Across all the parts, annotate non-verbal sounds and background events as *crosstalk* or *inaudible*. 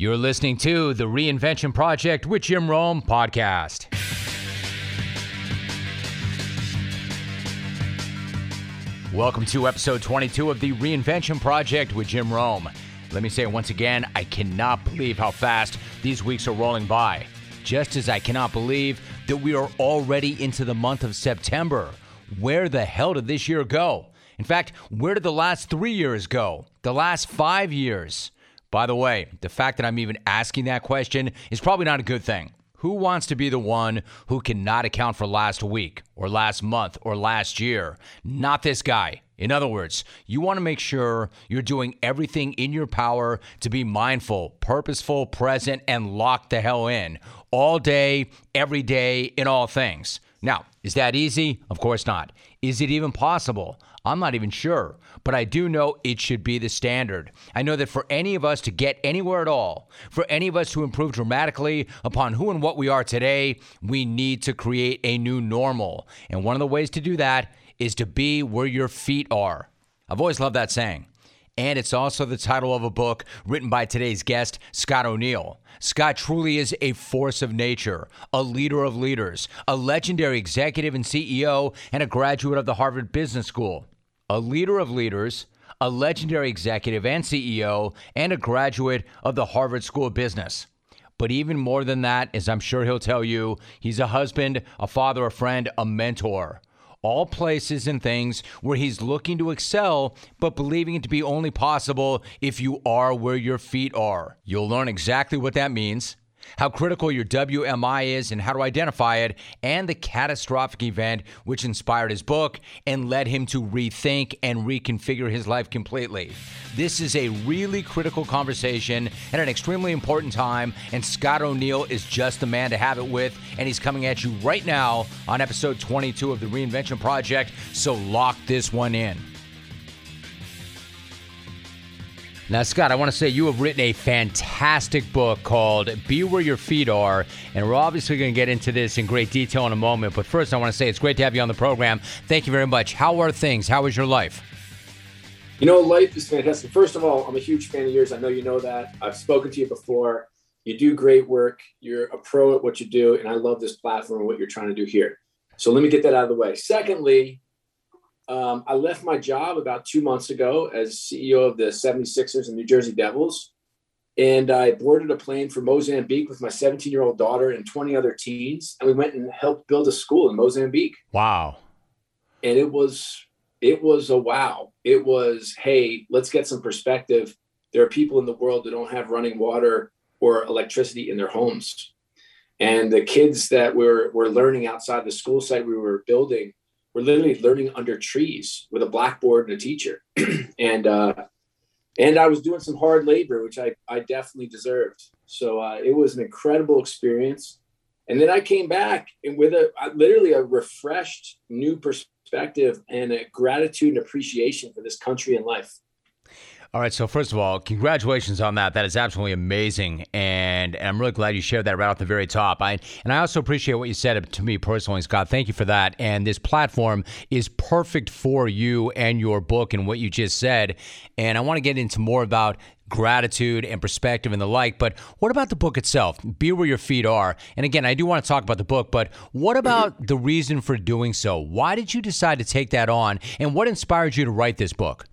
You're listening to the Reinvention Project with Jim Rome podcast. Welcome to episode 22 of the Reinvention Project with Jim Rome. Let me say it once again I cannot believe how fast these weeks are rolling by. Just as I cannot believe that we are already into the month of September. Where the hell did this year go? In fact, where did the last three years go? The last five years? By the way, the fact that I'm even asking that question is probably not a good thing. Who wants to be the one who cannot account for last week or last month or last year? Not this guy. In other words, you want to make sure you're doing everything in your power to be mindful, purposeful, present, and locked the hell in all day, every day, in all things. Now, is that easy? Of course not. Is it even possible? I'm not even sure, but I do know it should be the standard. I know that for any of us to get anywhere at all, for any of us to improve dramatically upon who and what we are today, we need to create a new normal. And one of the ways to do that is to be where your feet are. I've always loved that saying. And it's also the title of a book written by today's guest, Scott O'Neil. Scott truly is a force of nature, a leader of leaders, a legendary executive and CEO, and a graduate of the Harvard Business School. A leader of leaders, a legendary executive and CEO, and a graduate of the Harvard School of Business. But even more than that, as I'm sure he'll tell you, he's a husband, a father, a friend, a mentor all places and things where he's looking to excel, but believing it to be only possible if you are where your feet are. You'll learn exactly what that means how critical your WMI is and how to identify it, and the catastrophic event which inspired his book and led him to rethink and reconfigure his life completely. This is a really critical conversation at an extremely important time, and Scott O'Neil is just the man to have it with, and he's coming at you right now on episode 22 of the Reinvention Project, so lock this one in. Now, Scott, I want to say you have written a fantastic book called Be Where Your Feet Are. And we're obviously going to get into this in great detail in a moment. But first, I want to say it's great to have you on the program. Thank you very much. How are things? How is your life? You know, life is fantastic. First of all, I'm a huge fan of yours. I know you know that. I've spoken to you before. You do great work. You're a pro at what you do. And I love this platform and what you're trying to do here. So let me get that out of the way. Secondly, um, I left my job about two months ago as CEO of the 76ers and New Jersey Devils. And I boarded a plane for Mozambique with my 17 year old daughter and 20 other teens. And we went and helped build a school in Mozambique. Wow. And it was, it was a wow. It was, hey, let's get some perspective. There are people in the world that don't have running water or electricity in their homes. And the kids that were, were learning outside the school site we were building we're literally learning under trees with a blackboard and a teacher. *clears throat* and uh, and I was doing some hard labor, which I, I definitely deserved. So uh, it was an incredible experience. And then I came back and with a literally a refreshed new perspective and a gratitude and appreciation for this country and life. All right. So first of all, congratulations on that. That is absolutely amazing, and, and, I'm really glad you shared that right off the very top. I and I also appreciate what you said to me personally, Scott. Thank you for that. And this platform is perfect for you and your book and what you just said. And I want to get into more about gratitude and perspective and the like. But what about the book itself? Be where your feet are. And again, I do want to talk about the book, but what about the reason for doing so? Why did you decide to take that on? And what inspired you to write this book?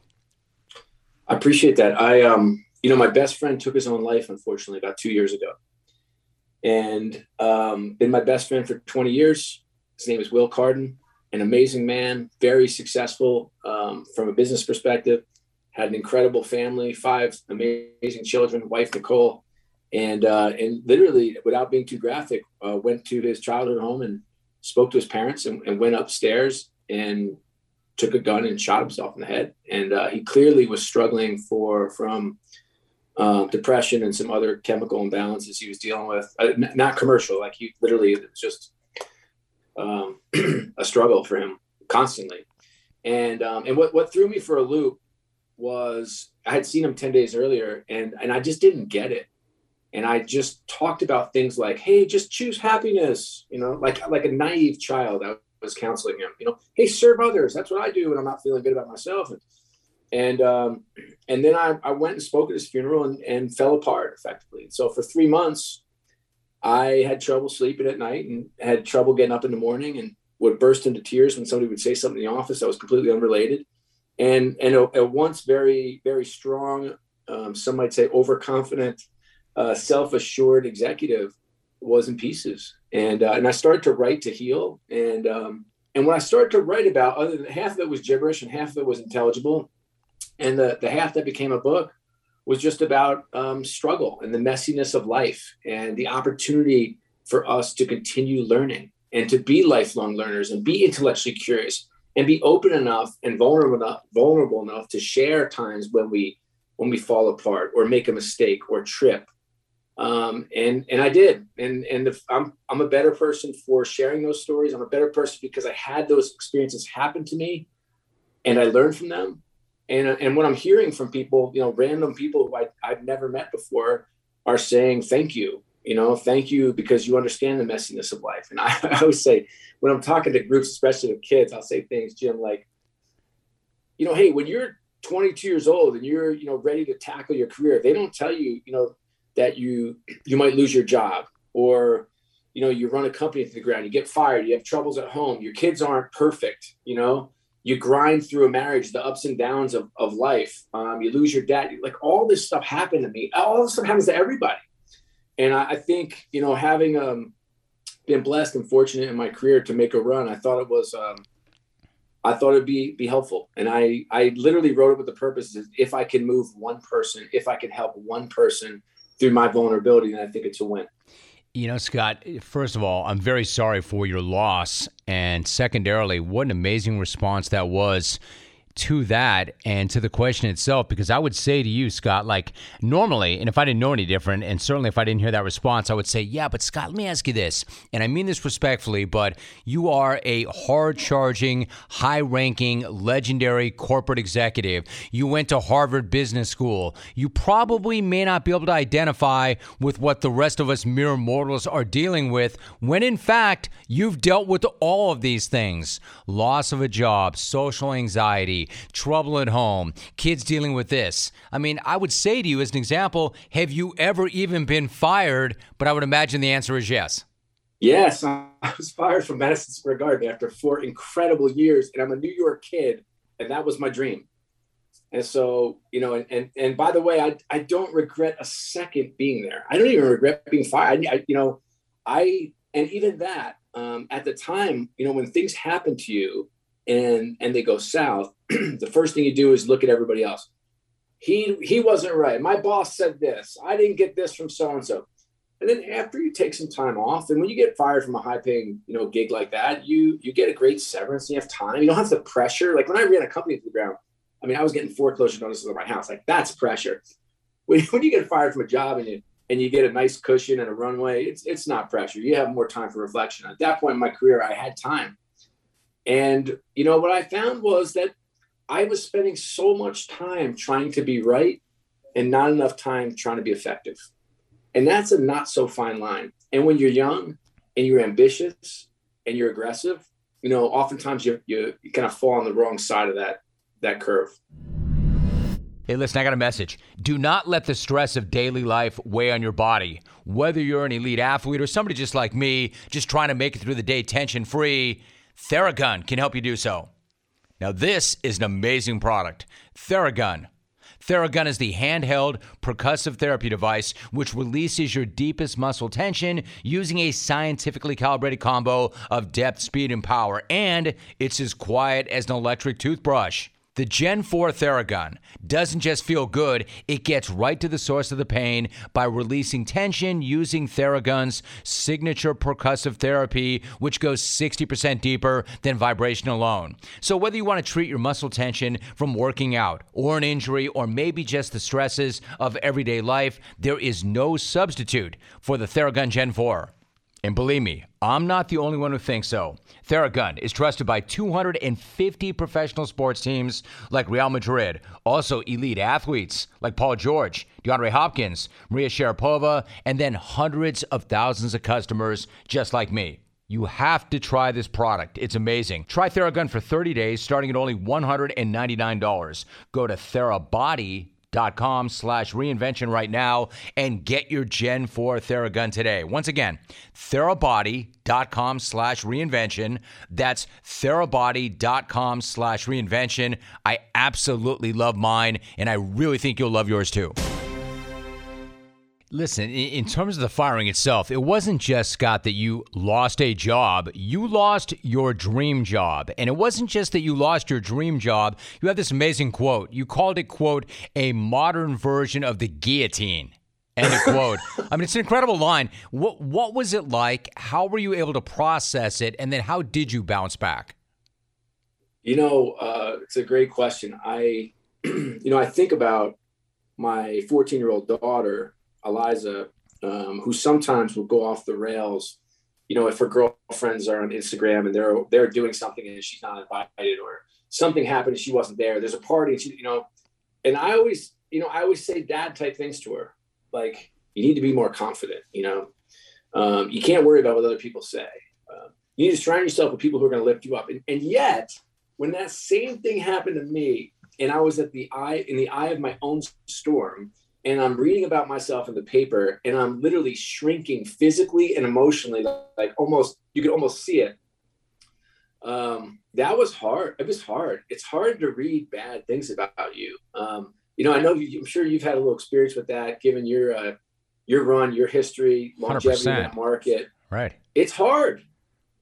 I appreciate that. I, um, you know, my best friend took his own life, unfortunately, about two years ago, and um, been my best friend for 20 years. His name is Will Carden, an amazing man, very successful um, from a business perspective. Had an incredible family, five amazing children, wife Nicole, and uh, and literally, without being too graphic, uh, went to his childhood home and spoke to his parents and, and went upstairs and took a gun and shot himself in the head. And uh, he clearly was struggling for from uh, depression and some other chemical imbalances he was dealing with. Uh, n- not commercial, like he literally it was just um, *clears throat* a struggle for him constantly. And um, and what what threw me for a loop was I had seen him ten days earlier, and and I just didn't get it. And I just talked about things like, "Hey, just choose happiness," you know, like like a naive child. I was counseling him, you know, hey, serve others. That's what I do when I'm not feeling good about myself. And And um, and then I, I went and spoke at his funeral and, and fell apart effectively. So for three months, I had trouble sleeping at night and had trouble getting up in the morning and would burst into tears when somebody would say something in the office that was completely unrelated. And and a, a once very very strong, um, some might say overconfident, uh, self assured executive was in pieces. And uh, and I started to write to heal. And um, and when I started to write about, other than half of it was gibberish and half of it was intelligible, and the the half that became a book was just about um, struggle and the messiness of life and the opportunity for us to continue learning and to be lifelong learners and be intellectually curious and be open enough and vulnerable enough, vulnerable enough to share times when we when we fall apart or make a mistake or trip. Um, and and I did, and and if I'm I'm a better person for sharing those stories. I'm a better person because I had those experiences happen to me, and I learned from them. And and what I'm hearing from people, you know, random people who I, I've never met before, are saying thank you you know thank you because you understand the messiness of life and *laughs* I, I, always say when i'm talking to groups especially with kids i'll say things jim like you know hey when you're 22 years old and you're you know ready to tackle your career they don't tell you you know that you you might lose your job or you know you run a company to the ground you get fired you have troubles at home your kids aren't perfect you know? You grind through a marriage the ups and downs of, of life um, you lose your dad like all this stuff happened to me all this stuff happens to everybody. And I, I think you know having um, been blessed and fortunate in my career to make a run, I thought it was um, I thought it'd be be helpful, and I I literally wrote it with the purpose that if I can move one person, if I can help one person through my vulnerability, then I think it's a win. You know, Scott, first of all, I'm very sorry for your loss. And secondarily, what an amazing response that was to that and to the question itself, because I would say to you, Scott, like normally, and if I didn't know any different, and certainly if I didn't hear that response, I would say, yeah, but Scott, let me ask you this, and I mean this respectfully, but you are a hard charging, high ranking, legendary corporate executive. You went to Harvard Business School. You probably may not be able to identify with what the rest of us mere mortals are dealing with, when in fact, you've dealt with all of these things loss of a job, social anxiety trouble at home, kids dealing with this. I mean, I would say to you, as an example, have you ever even been fired? But I would imagine the answer is yes. Yes, *laughs* I was fired from Madison Square Garden after four incredible years, and I'm a New York kid, and that was my dream. And so, you know, and and, and by the way, I I don't regret a second being there. I don't even regret being fired. I, I you know, I and even that um, at the time, you know, when things happen to you, and and they go south, *clears throat* the first thing you do is look at everybody else. He he wasn't right. My boss said this. I didn't get this from so and so. And then after you take some time off, and when you get fired from a high paying, you know, gig like that, you you get a great severance. And you have time. You don't have the pressure. Like when I ran a company to the ground, I mean, I was getting foreclosure notices on my house. Like that's pressure. When, *laughs* when you get fired from a job and you and you get a nice cushion and a runway, it's it's not pressure. You have more time for reflection. At that point in my career, I had time and, you know, what I found was that I was spending so much time trying to be right and not enough time trying to be effective. And that's a not so fine line. And when you're young and you're ambitious and you're aggressive, you know, oftentimes you, you, you kind of fall on the wrong side of that, that curve. Hey, listen, I got a message. Do not let the stress of daily life weigh on your body. Whether you're an elite athlete or somebody just like me, just trying to make it through the day tension free, Theragun can help you do so. Now, this is an amazing product. Theragun. Theragun is the handheld percussive therapy device which releases your deepest muscle tension using a scientifically calibrated combo of depth, speed, and power. And it's as quiet as an electric toothbrush. The Gen 4 Theragun doesn't just feel good, it gets right to the source of the pain by releasing tension using Theragun's signature percussive therapy, which goes 60% deeper than vibration alone. So, whether you want to treat your muscle tension from working out, or an injury, or maybe just the stresses of everyday life, there is no substitute for the Theragun Gen 4. And believe me, I'm not the only one who thinks so. Theragun is trusted by 250 professional sports teams like Real Madrid, also elite athletes like Paul George, DeAndre Hopkins, Maria Sharapova, and then hundreds of thousands of customers just like me. You have to try this product. It's amazing. Try Theragun for 30 days, starting at only $199. Go to therabody.com slash reinvention right now and get your Gen 4 Theragun today. Once again, therabody.com slash reinvention. That's therabody.com slash reinvention. I absolutely love mine, and I really think you'll love yours too. Listen, in terms of the firing itself, it wasn't just, Scott, that you lost a job. You lost your dream job. And it wasn't just that you lost your dream job. You have this amazing quote. You called it, quote, a modern version of the guillotine. End of quote. *laughs* I mean, it's an incredible line. What, what was it like? How were you able to process it? And then how did you bounce back? You know, uh, it's a great question. I, *clears throat* you know, I think about my 14 year old daughter Eliza, um, who sometimes will go off the rails. You know, if her girlfriends are on Instagram and they're they're doing something and she's not invited, or something happened and she wasn't there. There's a party, and she, you know, and I always, you know, I always say dad type things to her, like you need to be more confident. You know, um, you can't worry about what other people say. Uh, you need to surround yourself with people who are going to lift you up. And, and yet, when that same thing happened to me, and I was at the eye in the eye of my own storm, and I'm reading about myself in the paper and I'm literally shrinking physically and emotionally, like almost, you could almost see it. Um, that was hard. It was hard. It's hard to read bad things about you. Um, you know, I know you, I'm sure you've had a little experience with that, given your, uh, your run, your history, longevity 100%. in that market. Right. It's hard.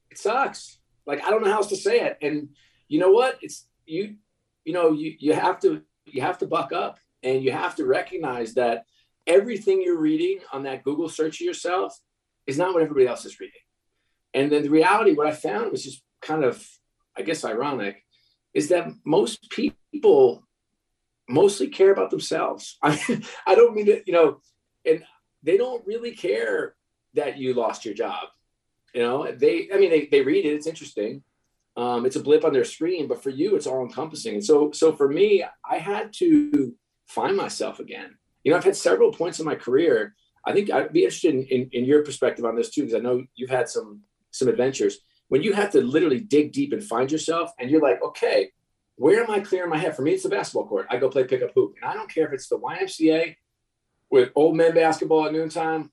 It sucks. Like, I don't know how else to say it. And you know what? It's you, you know, you, you have to, you have to buck up and you have to recognize that everything you're reading on that Google search of yourself is not what everybody else is reading. And then the reality, what I found was just kind of, I guess, ironic, is that most people mostly care about themselves. *laughs* I, I don't mean to, you know, and they don't really care that you lost your job. You know, they, I mean, they, they read it, it's interesting. Um, it's a blip on their screen, but for you, it's all encompassing. And so, so for me, I had to find myself again. You know, I've had several points in my career. I think I'd be interested in, in, in your perspective on this too, because I know you've had some some adventures when you have to literally dig deep and find yourself, and you're like, okay, where am I clearing my head? For me, it's the basketball court. I go play pickup hoop, and I don't care if it's the YMCA with old men basketball at noontime,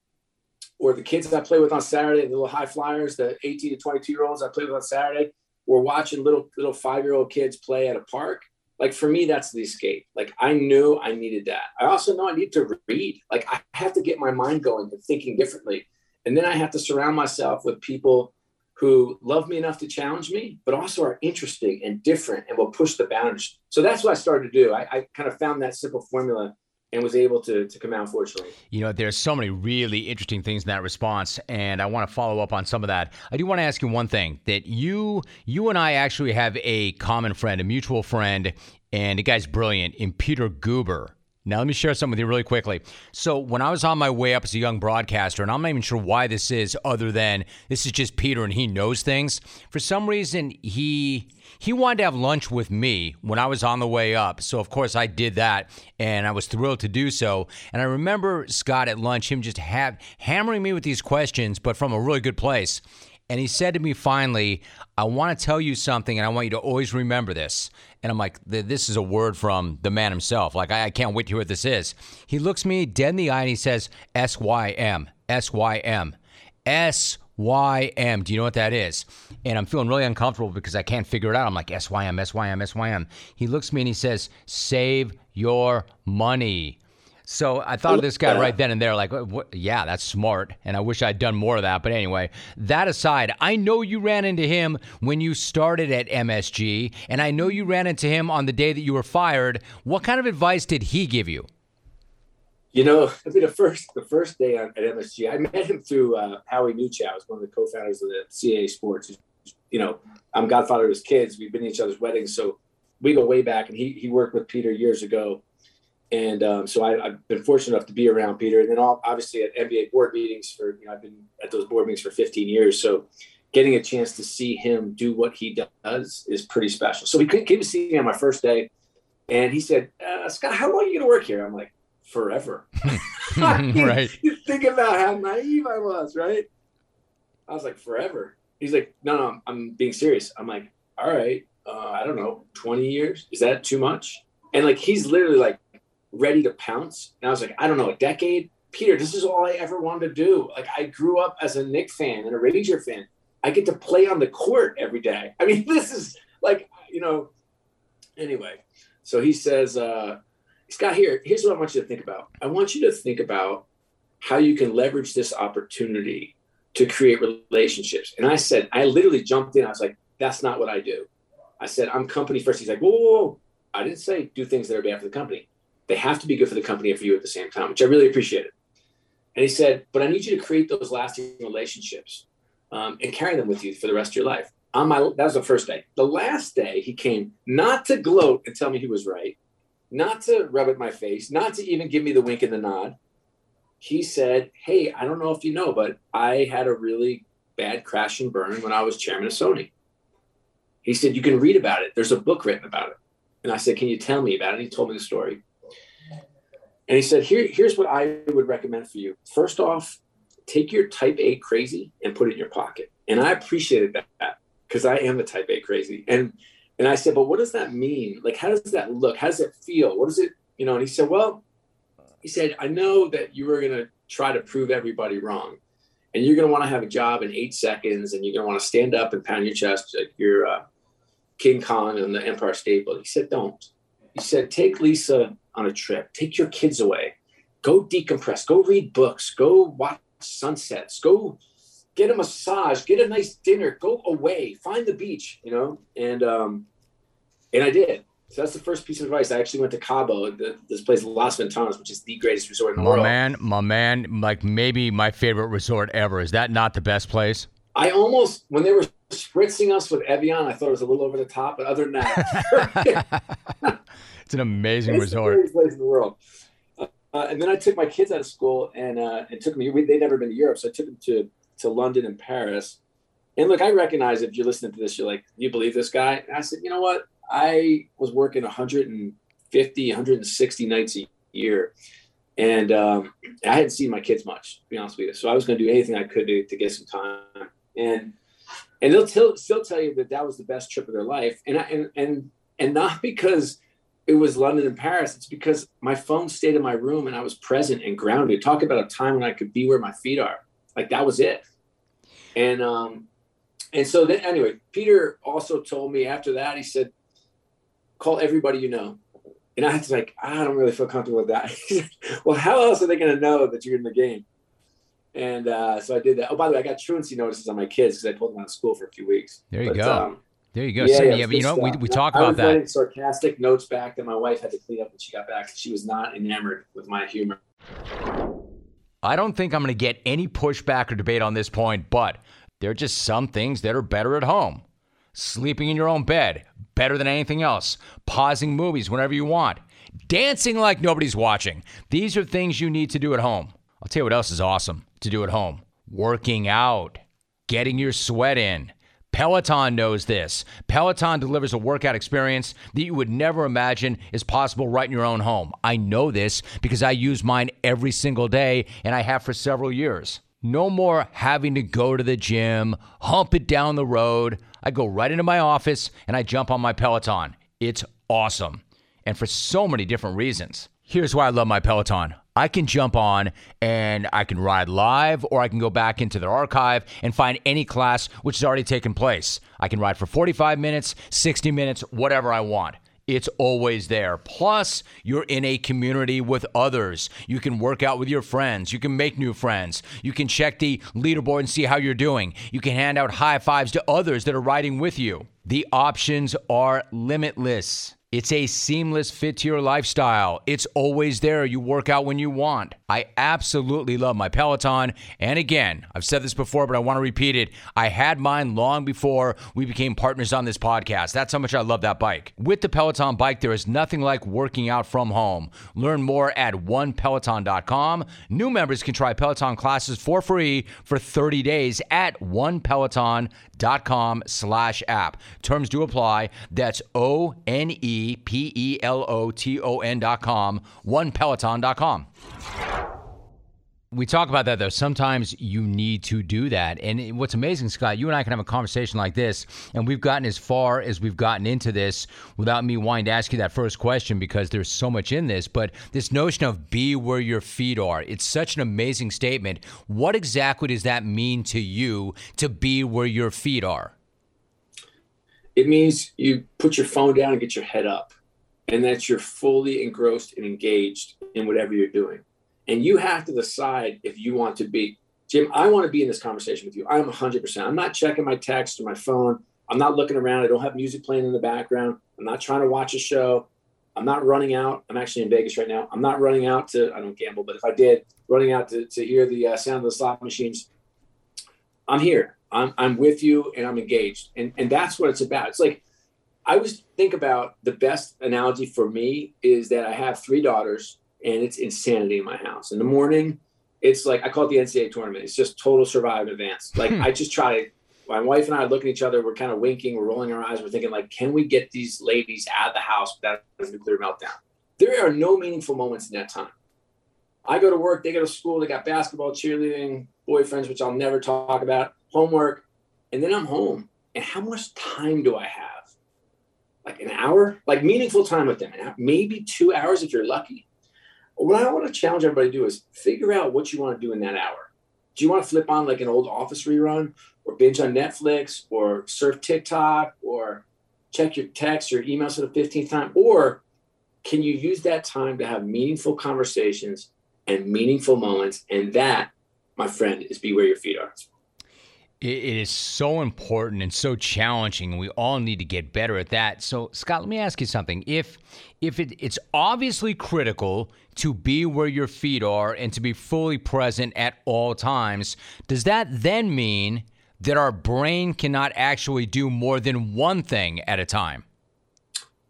or the kids I play with on Saturday, the little high flyers, the 18 to 22 year olds I play with on Saturday, or watching little little five year old kids play at a park like for me that's the escape. Like i knew i needed that. I also know i need to read. Like i have to get my mind going and thinking differently. And then i have to surround myself with people who love me enough to challenge me but also are interesting and different and will push the boundaries. So that's what i started to do. I, I kind of found that simple formula and was able to, to come out fortunately. You know, there's so many really interesting things in that response, and I want to follow up on some of that. I do want to ask you one thing that you you and I actually have a common friend, a mutual friend, and the guy's brilliant in Peter Guber. Now, let me share something with you really quickly. So, when I was on my way up as a young broadcaster, and I'm not even sure why this is, other than this is just Peter and he knows things. For some reason, he he wanted to have lunch with me when I was on the way up. So, of course, I did that, and I was thrilled to do so. And I remember Scott at lunch, him just have, hammering me with these questions, but from a really good place. And he said to me finally, I want to tell you something, and I want you to always remember this. And I'm like, this is a word from the man himself. Like, I, I can't wait to hear what this is. He looks me dead in the eye and he says, S Y M, S Y M, S Y M. Do you know what that is? And I'm feeling really uncomfortable because I can't figure it out. I'm like, S Y M, S Y M, S Y M. He looks me and he says, Save your money. So I thought of this guy right then and there, like, what? yeah, that's smart. And I wish I'd done more of that. But anyway, that aside, I know you ran into him when you started at MSG, and I know you ran into him on the day that you were fired. What kind of advice did he give you? You know, *laughs* I mean, the first the first day at MSG, I met him through uh, Howie Nuchow, was one of the co-founders of the CAA Sports. You know, I'm godfather of his kids. We've been to each other's weddings, so we go way back. And he he worked with Peter years ago and um, so I, have been fortunate enough to be around Peter, and then all, obviously at NBA board meetings for you know I've been at those board meetings for 15 years, so getting a chance to see him do what he does is pretty special. So we came to see me on my first day, and he said, uh, "Scott, how long are you going to work here?" I'm like, "Forever." *laughs* *laughs* right. You think about how naive I was, right? I was like, "Forever." He's like, "No, no, I'm being serious." I'm like, "All right, uh, I don't know, 20 years? Is that too much?" And like he's literally like ready to pounce. And I was like, I don't know, a decade? Peter, this is all I ever wanted to do. Like, I grew up as a Knick fan and a Ranger fan. I get to play on the court every day. I mean, *laughs* this is like, you know, anyway. So he says, uh, Scott, here, here's what I want you to think about. I want you to think about how you can leverage this opportunity to create relationships. And I said, I literally jumped in. I was like, that's not what I do. I said, I'm company first. He's like, whoa, whoa, whoa. I didn't say do things that are bad for the company. They have to be good for the company and for you at the same time, which I really appreciated. And he said, But I need you to create those lasting relationships um, and carry them with you for the rest of your life. On my that was the first day. The last day he came not to gloat and tell me he was right, not to rub it my face, not to even give me the wink and the nod. He said, Hey, I don't know if you know, but I had a really bad crash and burn when I was chairman of Sony. He said, You can read about it. There's a book written about it. And I said, Can you tell me about it? And he told me the story. And he said, Here, here's what I would recommend for you. First off, take your type A crazy and put it in your pocket. And I appreciated that because I am a type A crazy. And and I said, but what does that mean? Like, how does that look? How does it feel? What is it? You know, and he said, well, he said, I know that you were going to try to prove everybody wrong and you're going to want to have a job in eight seconds and you're going to want to stand up and pound your chest like you're uh, King Kong and the Empire State Building. He said, don't. He said, take Lisa on a trip, take your kids away, go decompress, go read books, go watch sunsets, go get a massage, get a nice dinner, go away, find the beach, you know? And, um, and I did. So that's the first piece of advice. I actually went to Cabo, the, this place, Las Ventanas, which is the greatest resort in the my world. My man, my man, like maybe my favorite resort ever. Is that not the best place? I almost, when they were spritzing us with Evian, I thought it was a little over the top, but other than that, *laughs* *laughs* It's an amazing it's resort. The place in the world. Uh, and then I took my kids out of school and uh, and took them. They'd never been to Europe, so I took them to to London and Paris. And look, I recognize if you're listening to this, you're like, you believe this guy? And I said, you know what? I was working 150, 160 nights a year. And um, I hadn't seen my kids much, to be honest with you. So I was going to do anything I could to, to get some time. And and they'll t- still tell you that that was the best trip of their life. And I, and and and not because it was London and Paris, it's because my phone stayed in my room and I was present and grounded. Talk about a time when I could be where my feet are. Like that was it. And um and so then anyway, Peter also told me after that, he said, call everybody you know. And I was like, I don't really feel comfortable with that. *laughs* well, how else are they gonna know that you're in the game? And uh, so I did that. Oh, by the way, I got truancy notices on my kids because I pulled them out of school for a few weeks. There you but, go. Um, there you go. Yeah, so, yeah, yeah but you know, we, we uh, talk I about that. Writing sarcastic notes back that my wife had to clean up when she got back. She was not enamored with my humor. I don't think I'm going to get any pushback or debate on this point, but there are just some things that are better at home. Sleeping in your own bed, better than anything else. Pausing movies whenever you want. Dancing like nobody's watching. These are things you need to do at home. I'll tell you what else is awesome to do at home working out, getting your sweat in Peloton knows this. Peloton delivers a workout experience that you would never imagine is possible right in your own home. I know this because I use mine every single day and I have for several years. No more having to go to the gym, hump it down the road. I go right into my office and I jump on my Peloton. It's awesome. And for so many different reasons. Here's why I love my Peloton. I can jump on and I can ride live, or I can go back into their archive and find any class which has already taken place. I can ride for 45 minutes, 60 minutes, whatever I want. It's always there. Plus, you're in a community with others. You can work out with your friends. You can make new friends. You can check the leaderboard and see how you're doing. You can hand out high fives to others that are riding with you. The options are limitless. It's a seamless fit to your lifestyle. It's always there. You work out when you want. I absolutely love my Peloton. And again, I've said this before, but I want to repeat it. I had mine long before we became partners on this podcast. That's how much I love that bike. With the Peloton bike, there is nothing like working out from home. Learn more at onepeloton.com. New members can try Peloton classes for free for 30 days at onepeloton.com onepello.com slash app. Terms do apply. That's O-N-E-P-E-L-O-T-O-N dot com, onepeloton.com. We talk about that though. Sometimes you need to do that. And what's amazing, Scott, you and I can have a conversation like this, and we've gotten as far as we've gotten into this without me wanting to ask you that first question because there's so much in this. But this notion of be where your feet are, it's such an amazing statement. What exactly does that mean to you to be where your feet are? It means you put your phone down and get your head up, and that you're fully engrossed and engaged in whatever you're doing and you have to decide if you want to be. Jim, I want to be in this conversation with you. I'm 100%. I'm not checking my text or my phone. I'm not looking around. I don't have music playing in the background. I'm not trying to watch a show. I'm not running out. I'm actually in Vegas right now. I'm not running out to, I don't gamble, but if I did, running out to, to hear the uh, sound of the slot machines. I'm here. I'm, I'm with you and I'm engaged. And, and that's what it's about. It's like, I always think about the best analogy for me is that I have three daughters and it's insanity in my house. In the morning, it's like I call it the NCAA tournament. It's just total survive advance. Like hmm. I just try to. My wife and I look at each other. We're kind of winking. We're rolling our eyes. We're thinking like, can we get these ladies out of the house without a nuclear meltdown? There are no meaningful moments in that time. I go to work. They go to school. They got basketball, cheerleading, boyfriends, which I'll never talk about, homework, and then I'm home. And how much time do I have? Like an hour? Like meaningful time with them? Maybe two hours if you're lucky what I want to challenge everybody to do is figure out what you want to do in that hour. Do you want to flip on like an old office rerun or binge on Netflix or surf TikTok or check your text or emails for the 15th time? Or can you use that time to have meaningful conversations and meaningful moments? And that, my friend, is be where your feet are it is so important and so challenging and we all need to get better at that. So scott let me ask you something. If if it, it's obviously critical to be where your feet are and to be fully present at all times does that then mean that our brain cannot actually do more than one thing at a time?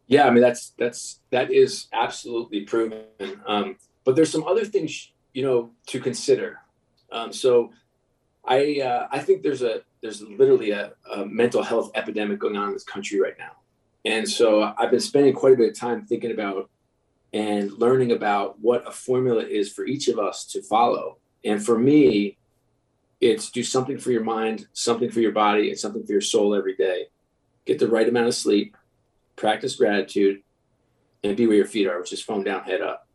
Yeah i mean that's that's that is absolutely proven. Um, but there's some other things you know to consider. Um, so I uh, I think there's a there's literally a, a, mental health epidemic going on in this country right now, and so I've been spending quite a bit of time thinking about and learning about what a formula is for each of us to follow. And for me, it's do something for your mind, something for your body, and something for your soul every day. Get the right amount of sleep, practice gratitude, and be where your feet are, which is phone down, head up.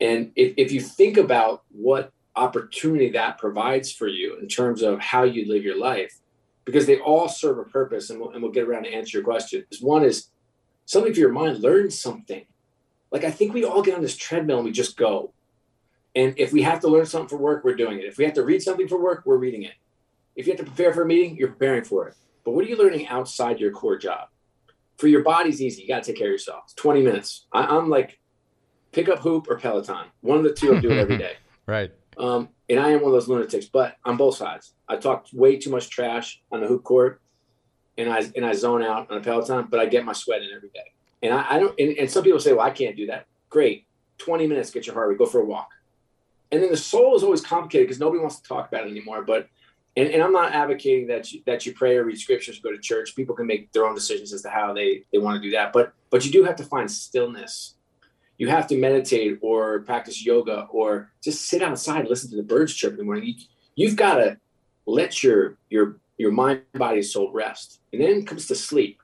And if, if you think about what opportunity that provides for you in terms of how you live your life because they all serve a purpose and we'll, and we'll get around to answer your question one is something for your mind learn something. Like i think we all get on this treadmill and we just go. And if we have to learn something for work we're doing it. If we have to read something for work we're reading it. If you have to prepare for a meeting you're preparing for it. But what are you learning outside your core job? For your body's easy. You got to take care of yourself. It's 20 minutes. I, i'm like pick up hoop or peloton. One of the two i'm doing every *laughs* day. Right um, and I am one of those lunatics, but on both sides, I talk way too much trash on the hoop court, and I and I zone out on a Peloton, but I get my sweat in every day. And I, I don't. And, and some people say, "Well, I can't do that." Great, twenty minutes, get your heart rate, go for a walk. And then the soul is always complicated because nobody wants to talk about it anymore. But and, and I'm not advocating that you, that you pray or read scriptures, go to church. People can make their own decisions as to how they they want to do that. But but you do have to find stillness you have to meditate or practice yoga or just sit outside and listen to the birds chirp in the morning. You, have got to let your your your mind, body, soul rest, and then comes to sleep.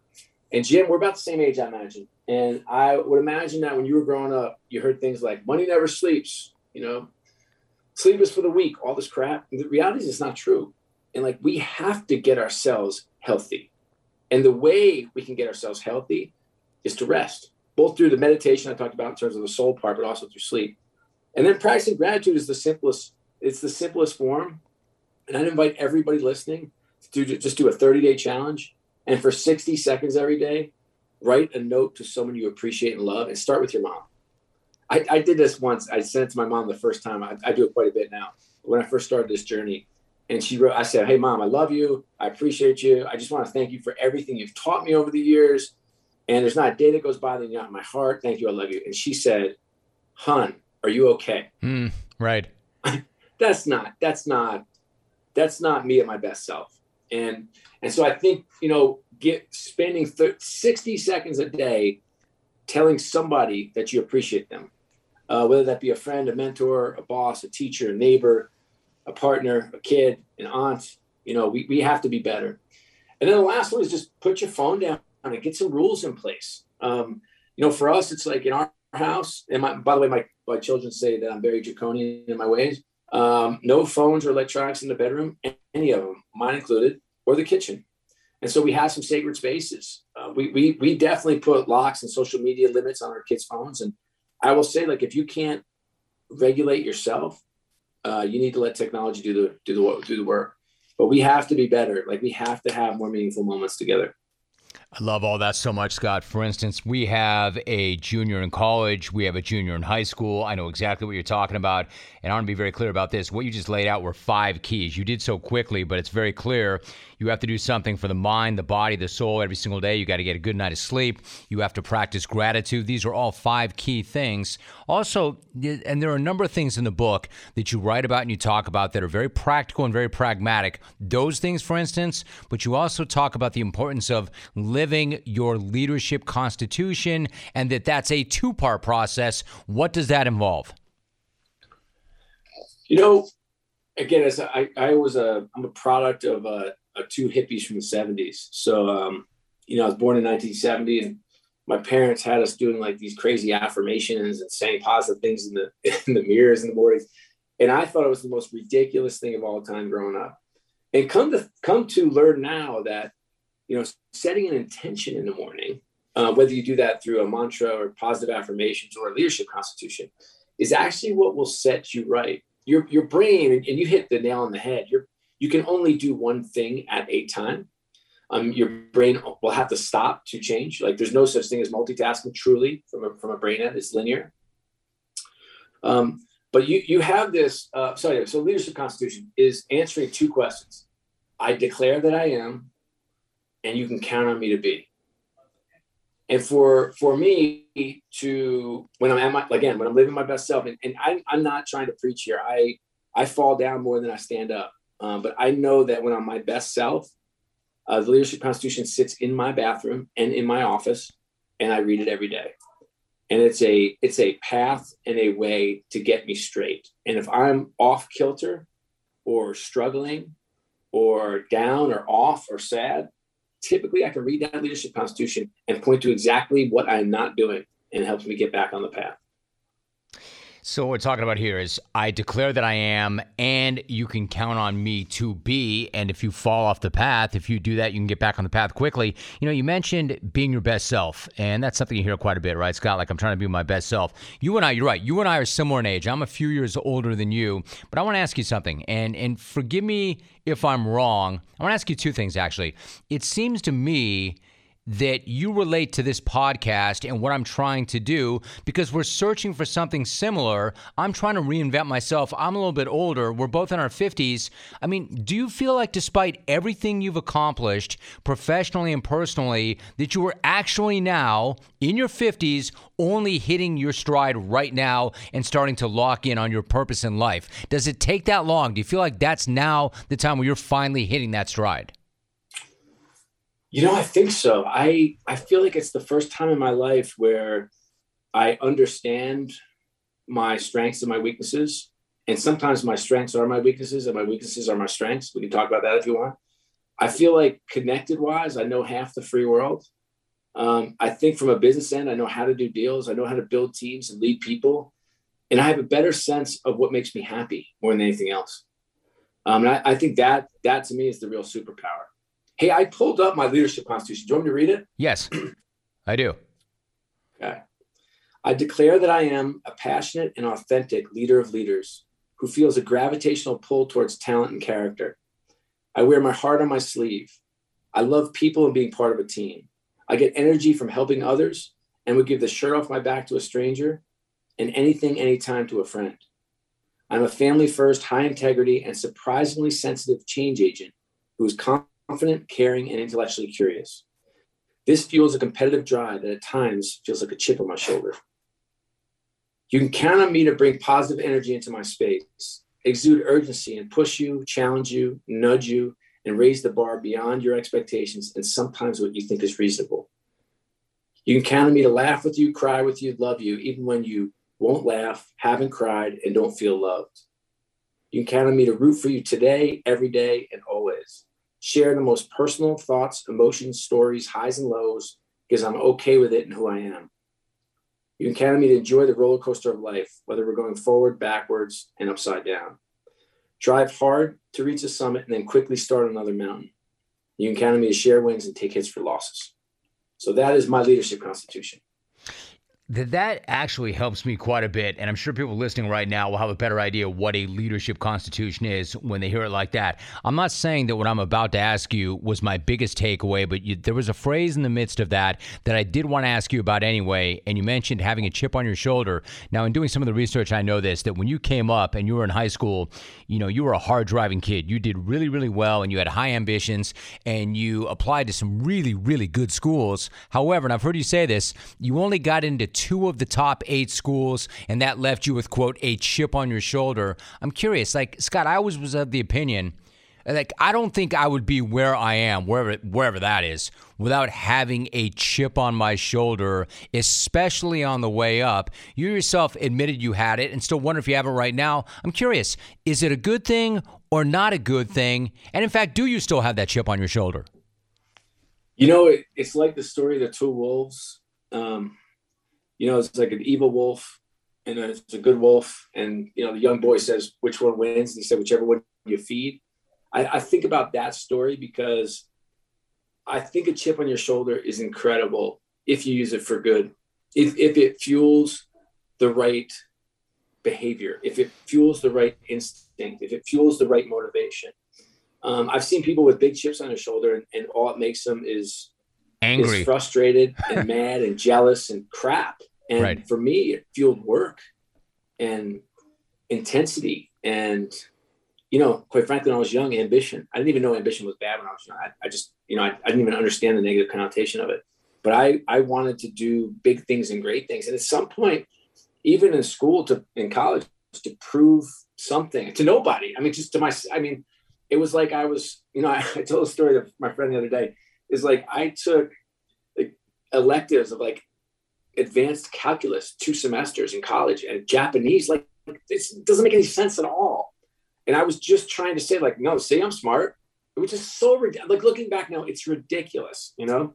And Jim, we're about the same age, I imagine. And I would imagine that when you were growing up, you heard things like "money never sleeps," you know, "sleep is for the weak," all this crap. And the reality is, it's not true. And like, we have to get ourselves healthy. And the way we can get ourselves healthy is to rest both through the meditation I talked about in terms of the soul part, but also through sleep. And then practicing gratitude is the simplest. It's the simplest form. And I'd invite everybody listening to do, just do a 30 day challenge. And for 60 seconds every day, write a note to someone you appreciate and love and start with your mom. I, I did this once. I sent it to my mom the first time. I, I do it quite a bit now. When I first started this journey, and she wrote, I said, Hey, mom, I love you. I appreciate you. I just want to thank you for everything you've taught me over the years. And there's not a day that goes by that you're not in my heart. Thank you. I love you. And she said, Hun, are you okay? Mm, right. *laughs* that's not, that's not, that's not me at my best self. And, and so I think, you know, get spending th- 60 seconds a day telling somebody that you appreciate them uh, whether that be a friend, a mentor, a boss, a teacher, a neighbor, a partner, a kid, an aunt. You know, we, we have to be better. And then the last one is just put your phone down and get some rules in place. Um, you know, for us, it's like in our house, and my, by the way, my, my children say that I'm very draconian in my ways. Um, no phones or electronics in the bedroom, any of them, mine included, or the kitchen. And so we have some sacred spaces. Uh, we, we, we definitely put locks and social media limits on our kids' phones. And I will say, like, if you can't regulate yourself, uh, you need to let technology do the do the do the work. But we have to be better. Like we have to have more meaningful moments together. I love all that so much, Scott. For instance, we have a junior in college, we have a junior in high school. I know exactly what you're talking about. And I want to be very clear about this. What you just laid out were five keys. You did so quickly, but it's very clear. You have to do something for the mind, the body, the soul every single day. You got to get a good night of sleep. You have to practice gratitude. These are all five key things. Also, and there are a number of things in the book that you write about and you talk about that are very practical and very pragmatic. Those things, for instance, but you also talk about the importance of living your leadership constitution and that that's a two part process. What does that involve? You know, again, as I, I was a, I'm a product of uh, two hippies from the 70s. So, um, you know, I was born in 1970 and my parents had us doing like these crazy affirmations and saying positive things in the, *laughs* in the mirrors in the mornings. And I thought it was the most ridiculous thing of all time growing up. And come to come to learn now that, you know, setting an intention in the morning, uh, whether you do that through a mantra or positive affirmations or a leadership constitution, is actually what will set you right. Your your brain, and you hit the nail on the head. Your you can only do one thing at a time. Um, your brain will have to stop to change. Like there's no such thing as multitasking truly from a, from a brain end. It's linear. Um, but you you have this. Uh, sorry. So leadership constitution is answering two questions. I declare that I am, and you can count on me to be. And for for me to when I'm at my again when I'm living my best self, and, and I, I'm not trying to preach here. I I fall down more than I stand up. Um, but I know that when I'm my best self, uh, the Leadership Constitution sits in my bathroom and in my office, and I read it every day. And it's a it's a path and a way to get me straight. And if I'm off kilter, or struggling, or down, or off, or sad, typically I can read that Leadership Constitution and point to exactly what I'm not doing, and it helps me get back on the path. So, what we're talking about here is I declare that I am, and you can count on me to be. And if you fall off the path, if you do that, you can get back on the path quickly. You know, you mentioned being your best self, and that's something you hear quite a bit, right, Scott? Like, I'm trying to be my best self. You and I, you're right. You and I are similar in age. I'm a few years older than you, but I want to ask you something, and, and forgive me if I'm wrong. I want to ask you two things, actually. It seems to me that you relate to this podcast and what I'm trying to do because we're searching for something similar. I'm trying to reinvent myself. I'm a little bit older. We're both in our 50s. I mean, do you feel like, despite everything you've accomplished professionally and personally, that you are actually now in your 50s only hitting your stride right now and starting to lock in on your purpose in life? Does it take that long? Do you feel like that's now the time where you're finally hitting that stride? You know, I think so. I I feel like it's the first time in my life where I understand my strengths and my weaknesses. And sometimes my strengths are my weaknesses and my weaknesses are my strengths. We can talk about that if you want. I feel like connected wise, I know half the free world. Um, I think from a business end, I know how to do deals. I know how to build teams and lead people. And I have a better sense of what makes me happy more than anything else. Um, and I, I think that that to me is the real superpower. Hey, I pulled up my leadership constitution. Do you want me to read it? Yes, *clears throat* I do. Okay. I declare that I am a passionate and authentic leader of leaders who feels a gravitational pull towards talent and character. I wear my heart on my sleeve. I love people and being part of a team. I get energy from helping others and would give the shirt off my back to a stranger and anything, anytime to a friend. I'm a family first, high integrity, and surprisingly sensitive change agent who is confident confident, caring, and intellectually curious. This fuels a competitive drive that at times feels like a chip on my shoulder. You can count on me to bring positive energy into my space, exude urgency, and push you, challenge you, nudge you, and raise the bar beyond your expectations and sometimes what you think is reasonable. You can count on me to laugh with you, cry with you, love you, even when you won't laugh, haven't cried, and don't feel loved. You can count on me to root for you today, every day, and. Share the most personal thoughts, emotions, stories, highs and lows, because I'm okay with it and who I am. You can count on me to enjoy the roller coaster of life, whether we're going forward, backwards, and upside down. Drive hard to reach the summit and then quickly start another mountain. You can count on me to share wins and take hits for losses. So that is my leadership constitution that that actually helps me quite a bit and i'm sure people listening right now will have a better idea what a leadership constitution is when they hear it like that. I'm not saying that what i'm about to ask you was my biggest takeaway but you, there was a phrase in the midst of that that i did want to ask you about anyway and you mentioned having a chip on your shoulder. Now in doing some of the research i know this that when you came up and you were in high school you know you were a hard driving kid. You did really really well and you had high ambitions and you applied to some really really good schools. However and i've heard you say this you only got into two of the top eight schools, and that left you with, quote, a chip on your shoulder. I'm curious, like, Scott, I always was of the opinion, like, I don't think I would be where I am, wherever, wherever that is, without having a chip on my shoulder, especially on the way up. You yourself admitted you had it and still wonder if you have it right now. I'm curious, is it a good thing or not a good thing? And in fact, do you still have that chip on your shoulder? You know, it, it's like the story of the two wolves. Um, you know, it's like an evil wolf and it's a good wolf. And, you know, the young boy says, which one wins? And he said, whichever one you feed. I, I think about that story because I think a chip on your shoulder is incredible if you use it for good. If, if it fuels the right behavior, if it fuels the right instinct, if it fuels the right motivation. Um, I've seen people with big chips on their shoulder, and, and all it makes them is angry, is frustrated, and *laughs* mad, and jealous, and crap. And right. for me, it fueled work and intensity and you know, quite frankly, when I was young, ambition. I didn't even know ambition was bad when I was young. I, I just, you know, I, I, didn't even understand the negative connotation of it. But I, I wanted to do big things and great things. And at some point, even in school to in college, to prove something to nobody. I mean, just to my, I mean, it was like I was, you know, I, *laughs* I told a story to my friend the other day. Is like I took like electives of like advanced calculus two semesters in college and Japanese. Like this doesn't make any sense at all. And I was just trying to say, like, no, say I'm smart. It was just so like looking back now, it's ridiculous, you know.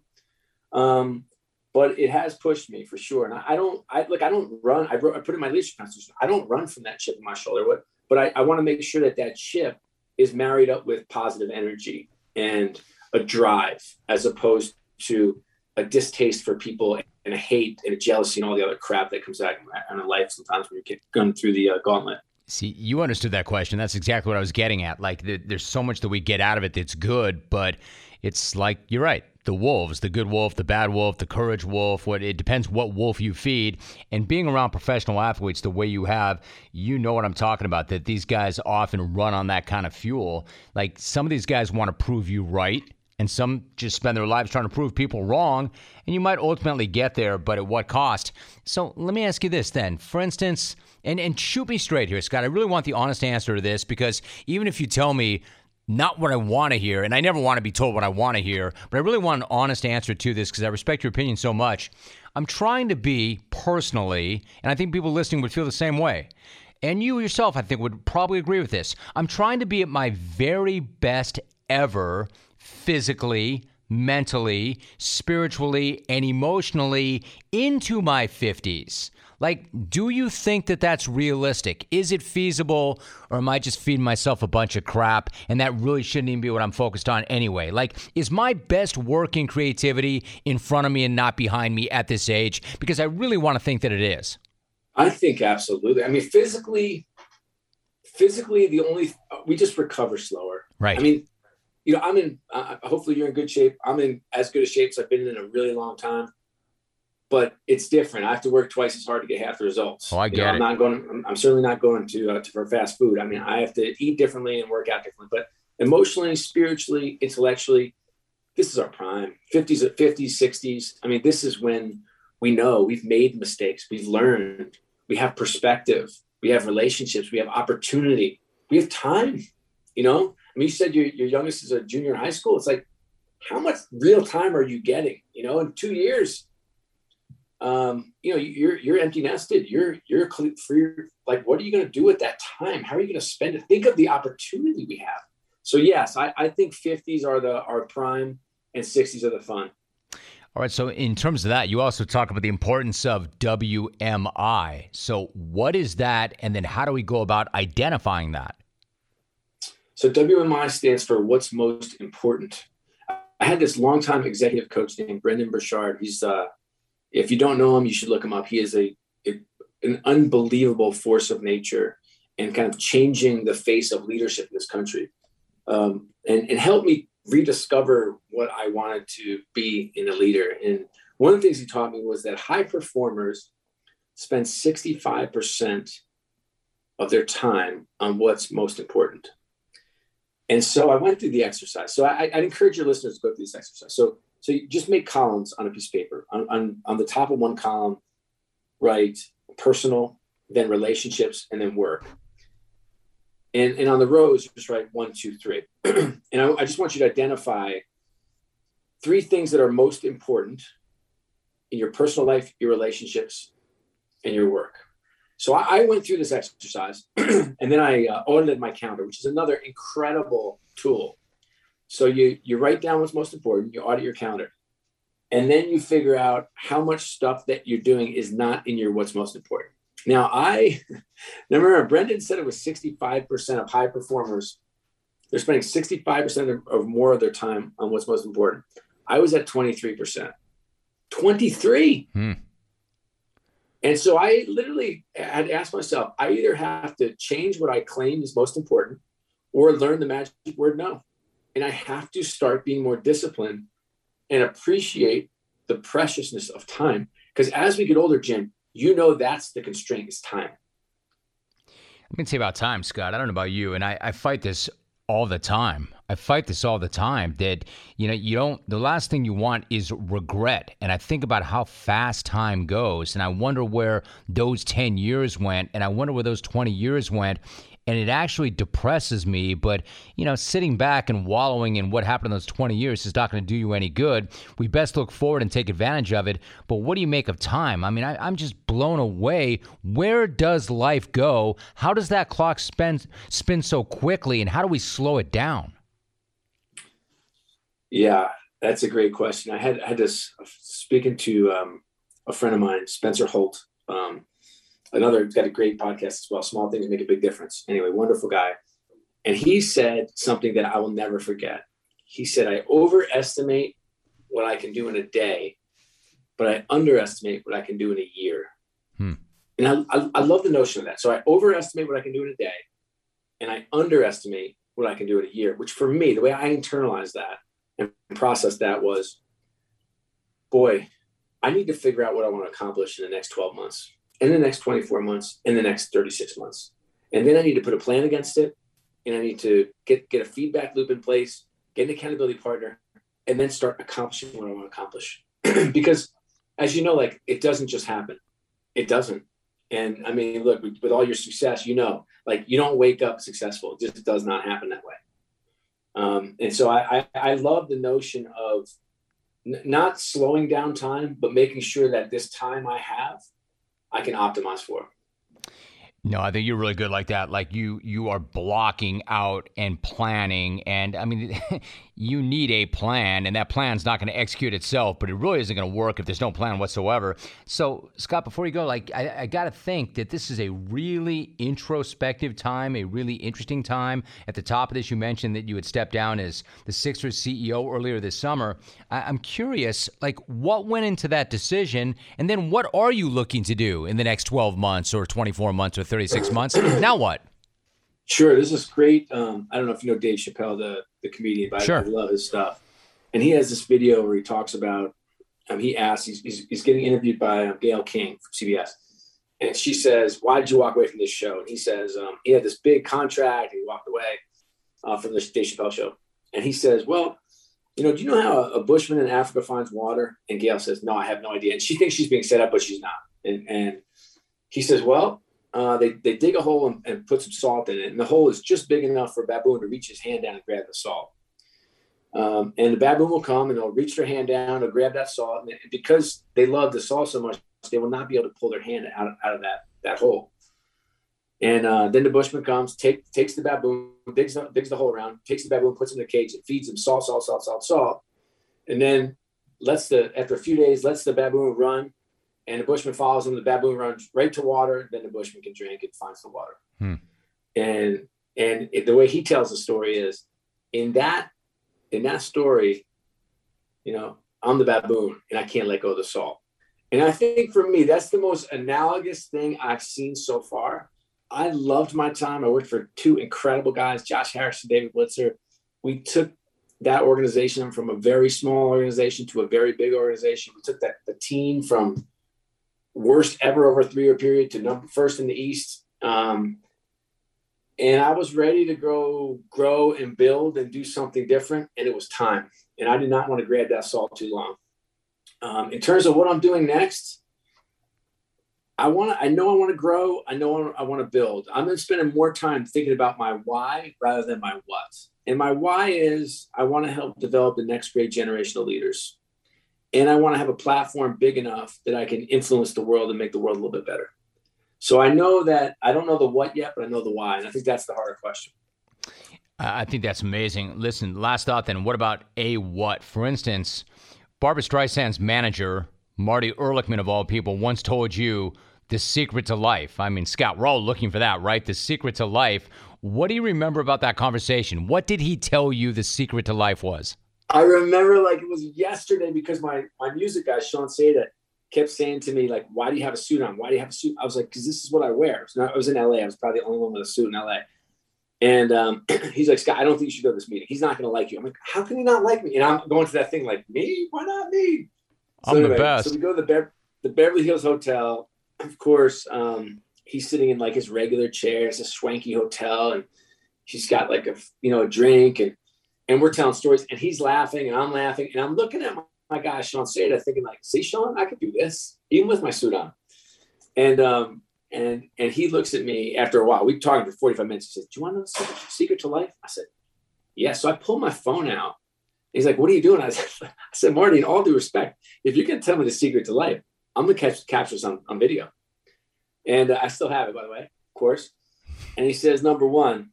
Um, but it has pushed me for sure. And I, I don't, I like, I don't run. I, wrote, I put in my leadership constitution. I don't run from that chip in my shoulder. What? But I, I want to make sure that that chip is married up with positive energy and a drive, as opposed to a distaste for people and hate and jealousy and all the other crap that comes out in life sometimes when you're going through the uh, gauntlet. See, you understood that question. That's exactly what I was getting at. Like, the, there's so much that we get out of it that's good, but it's like you're right. The wolves, the good wolf, the bad wolf, the courage wolf. What it depends what wolf you feed. And being around professional athletes the way you have, you know what I'm talking about. That these guys often run on that kind of fuel. Like some of these guys want to prove you right and some just spend their lives trying to prove people wrong, and you might ultimately get there, but at what cost? So let me ask you this then. For instance, and, and shoot me straight here, Scott. I really want the honest answer to this because even if you tell me not what I want to hear, and I never want to be told what I want to hear, but I really want an honest answer to this because I respect your opinion so much. I'm trying to be personally, and I think people listening would feel the same way. And you yourself, I think, would probably agree with this. I'm trying to be at my very best ever physically, mentally, spiritually, and emotionally into my 50s. Like, do you think that that's realistic? Is it feasible, or am I just feeding myself a bunch of crap and that really shouldn't even be what I'm focused on anyway? Like, is my best work in creativity in front of me and not behind me at this age? Because I really want to think that it is. I think absolutely. I mean, physically, physically, the only we just recover slower. Right. I mean, you know, I'm in. Uh, hopefully, you're in good shape. I'm in as good a shape as I've been in a really long time. But it's different. I have to work twice as hard to get half the results. Oh, I get you know, it. I'm not going. I'm, I'm certainly not going to, uh, to for fast food. I mean, I have to eat differently and work out differently. But emotionally, spiritually, intellectually, this is our prime. 50s, 50s, 60s. I mean, this is when we know we've made mistakes. We've learned. We have perspective. We have relationships. We have opportunity. We have time. You know, Mean, you said your, your youngest is a junior in high school. It's like, how much real time are you getting? You know, in two years, um, you know, you're you're empty nested. You're you're free. Like, what are you going to do with that time? How are you going to spend it? Think of the opportunity we have. So yes, I, I think 50s are the are prime and 60s are the fun. All right. So in terms of that, you also talk about the importance of WMI. So what is that, and then how do we go about identifying that? So WMI stands for what's most important. I had this longtime executive coach named Brendon Burchard. He's uh, if you don't know him, you should look him up. He is a, a an unbelievable force of nature and kind of changing the face of leadership in this country. Um, and, and helped me rediscover what I wanted to be in a leader. And one of the things he taught me was that high performers spend 65% of their time on what's most important. And so I went through the exercise. So I, would encourage your listeners to go through this exercise. So, so you just make columns on a piece of paper. On, on, on the top of one column, write personal, then relationships, and then work. And, and on the rows, just write one, two, three. *clears throat* and I, I just want you to identify three things that are most important in your personal life, your relationships, and your work. So I, I went through this exercise *clears throat* and then I uh, audited my calendar, which is another incredible tool. So you you write down what's most important, you audit your calendar, and then you figure out how much stuff that you're doing is not in your what's most important. Now I *laughs* now remember Brendon said it was 65% of high performers. They're spending 65% of, of more of their time on what's most important. I was at 23%. 23. Hmm. And so I literally had asked myself, I either have to change what I claim is most important or learn the magic word no. And I have to start being more disciplined and appreciate the preciousness of time. Because as we get older, Jim, you know that's the constraint is time. I'm going to say about time, Scott. I don't know about you, and I, I fight this all the time. I fight this all the time that, you know, you don't, the last thing you want is regret. And I think about how fast time goes, and I wonder where those 10 years went, and I wonder where those 20 years went and it actually depresses me. But, you know, sitting back and wallowing in what happened in those 20 years is not going to do you any good. We best look forward and take advantage of it. But what do you make of time? I mean, I, am just blown away. Where does life go? How does that clock spin, spin so quickly, and how do we slow it down? Yeah, that's a great question. I had I had this speaking to um, a friend of mine, Spencer Holt. Um, another got a great podcast as well. Small things make a big difference. Anyway, wonderful guy. And he said something that I will never forget. He said, I overestimate what I can do in a day, but I underestimate what I can do in a year. Hmm. And I, I, I love the notion of that. So I overestimate what I can do in a day, and I underestimate what I can do in a year, which for me, the way I internalized that and process that was, boy, I need to figure out what I want to accomplish in the next 12 months in the next 24 months, in the next 36 months. And then I need to put a plan against it. And I need to get, get a feedback loop in place, get an accountability partner, and then start accomplishing what I want to accomplish. *clears throat* because as you know, like it doesn't just happen. It doesn't. And I mean, look, with, with all your success, you know, like you don't wake up successful. It just does not happen that way. Um, and so I, I, I love the notion of n- not slowing down time, but making sure that this time I have I can optimize for. No, I think you're really good like that. Like you you are blocking out and planning and I mean *laughs* you need a plan and that plan's not going to execute itself, but it really isn't going to work if there's no plan whatsoever. So, Scott, before you go, like I, I got to think that this is a really introspective time, a really interesting time. At the top of this, you mentioned that you had stepped down as the Sixers CEO earlier this summer. I, I'm curious, like what went into that decision, and then what are you looking to do in the next 12 months or 24 months or 36 months? now what? Sure, this is great. Um, I don't know if you know Dave Chappelle, the the comedian, but sure. I, love his stuff. And he has this video where he talks about. Um, he asks, he's, he's, he's getting interviewed by um, Gayle King from CBS, and she says, "Why did you walk away from this show?" And he says, um, "He had this big contract, and he walked away uh, from the Dave Chappelle show." And he says, "Well, you know, do you know how a, a bushman in Africa finds water?" And Gayle says, "No, I have no idea." And she thinks she's being set up, but she's not. And and he says, "Well, uh, they, they dig a hole and, and, put some salt in it. And the hole is just big enough for a baboon to reach his hand down and grab the salt. Um, and the baboon will come and they'll reach their hand down, they'll grab that salt, and because they love the salt so much, they will not be able to pull their hand out of, out of that that hole. And uh, then the bushman comes, take, takes the baboon, digs the, digs the hole around, takes the baboon, puts in a cage, and feeds him salt, salt, salt, salt, salt, and then lets the after a few days lets the baboon run, and the bushman follows him. The baboon runs right to water. Then the bushman can drink and finds the water. Hmm. And and it, the way he tells the story is in that in that story, you know, I'm the baboon and I can't let go of the salt. And I think for me, that's the most analogous thing I've seen so far. I loved my time. I worked for two incredible guys, Josh Harris and David Blitzer. We took that organization from a very small organization to a very big organization. We took that the team from worst ever over a three year period to number first in the East. Um, and I was ready to grow, grow and build and do something different. And it was time. And I did not want to grab that salt too long. Um, in terms of what I'm doing next, I want to, I know I want to grow. I know I want to build. I'm going to spend more time thinking about my why rather than my what. And my why is I want to help develop the next great generation of leaders. And I want to have a platform big enough that I can influence the world and make the world a little bit better. So I know that I don't know the what yet, but I know the why. And I think that's the harder question. I think that's amazing. Listen, last thought then. What about a what? For instance, Barbra Streisand's manager, Marty Erlichman of all people, once told you the secret to life. I mean, Scott, we're all looking for that, right? The secret to life. What do you remember about that conversation? What did he tell you the secret to life was? I remember like it was yesterday because my my music guy Sean Seda kept saying to me like, "Why do you have a suit on? Why do you have a suit?" I was like, "Because this is what I wear." So I was in LA. I was probably the only one with a suit in LA. And um, *clears throat* he's like, Scott, I don't think you should go to this meeting. He's not going to like you. I'm like, how can he not like me? And I'm going to that thing like, me? Why not me? So I'm anyway, the best. So we go to the, the Beverly Hills Hotel. Of course, um, he's sitting in like his regular chair. It's a swanky hotel, and she's got like a you know a drink, and and we're telling stories, and he's laughing, and I'm laughing, and I'm looking at my, my guy Sean Seda, thinking like, see, Sean, I could do this even with my suit on. And um, and and he looks at me after a while. We talked for 45 minutes. He said, Do you want to know the secret to life? I said, Yeah. So I pulled my phone out. He's like, What are you doing? I said, *laughs* I said, Marty, in all due respect, if you can tell me the secret to life, I'm gonna catch capture this on, on video. And uh, I still have it, by the way, of course. And he says, number one,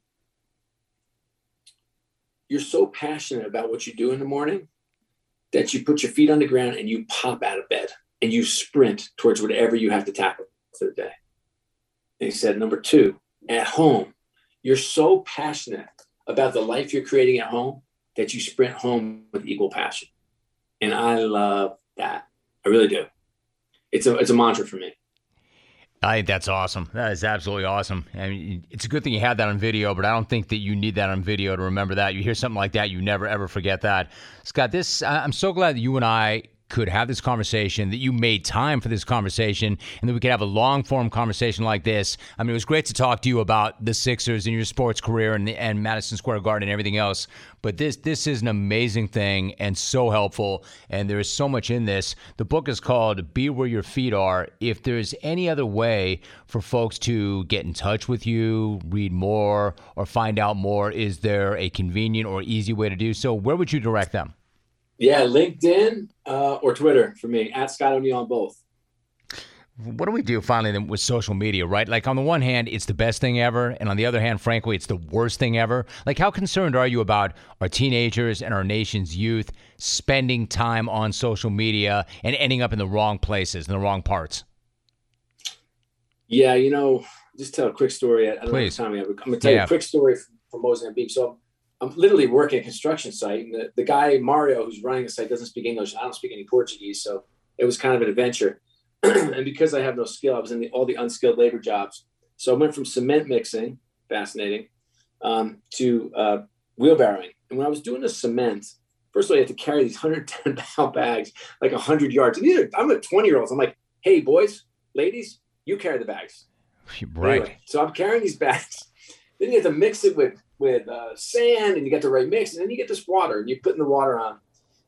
you're so passionate about what you do in the morning that you put your feet on the ground and you pop out of bed and you sprint towards whatever you have to tackle for the day. And he said, number two, at home, you're so passionate about the life you're creating at home that you sprint home with equal passion. And I love that. I really do. It's a it's a mantra for me. I think that's awesome. That is absolutely awesome. I mean, it's a good thing you had that on video, but I don't think that you need that on video to remember that. You hear something like that, you never ever forget that. Scott, this I'm so glad that you and I could have this conversation, that you made time for this conversation, and that we could have a long form conversation like this. I mean, it was great to talk to you about the Sixers and your sports career and, and Madison Square Garden and everything else. But this this is an amazing thing and so helpful, and there is so much in this. The book is called "Be Where Your Feet Are." If there's any other way for folks to get in touch with you, read more, or find out more, is there a convenient or easy way to do so? Where would you direct them? Yeah, LinkedIn uh, or Twitter for me at Scott O'Neil on both. What do we do finally with social media, right? Like, on the one hand, it's the best thing ever. And on the other hand, frankly, it's the worst thing ever. Like, how concerned are you about our teenagers and our nation's youth spending time on social media and ending up in the wrong places, in the wrong parts? Yeah, you know, just tell a quick story. I don't Please. know how time we have. I'm going to tell yeah. you a quick story from, from Mozambique. So, I'm literally working a construction site, and the, the guy Mario who's running the site doesn't speak English. I don't speak any Portuguese, so it was kind of an adventure. *clears throat* and because I have no skill, I was in the, all the unskilled labor jobs. So I went from cement mixing, fascinating, um, to uh, wheelbarrowing. And when I was doing the cement, first of all, you have to carry these 110 pound bags, like 100 yards. And these are, I'm a 20 year olds. I'm like, hey, boys, ladies, you carry the bags. Right. Anyway, so I'm carrying these bags. Then you have to mix it with with uh, sand and you get the right mix and then you get this water and you put in the water on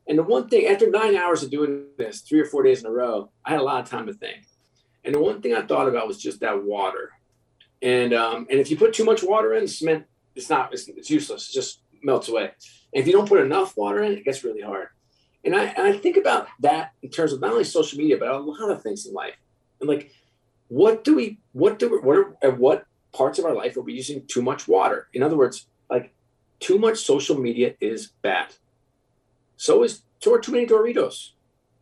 and the one thing after nine hours of doing this three or four days in a row i had a lot of time to think and the one thing i thought about was just that water and um, and if you put too much water in cement it's not it's, it's useless It just melts away. And if you don't put enough water in, it gets really hard. And I, and I think about that in terms of not only social media, but a lot of things in life. And like, what do we, what do we, what are, at what parts of our life are we using too much water? In other words, like too much social media is bad. So is, too many Doritos,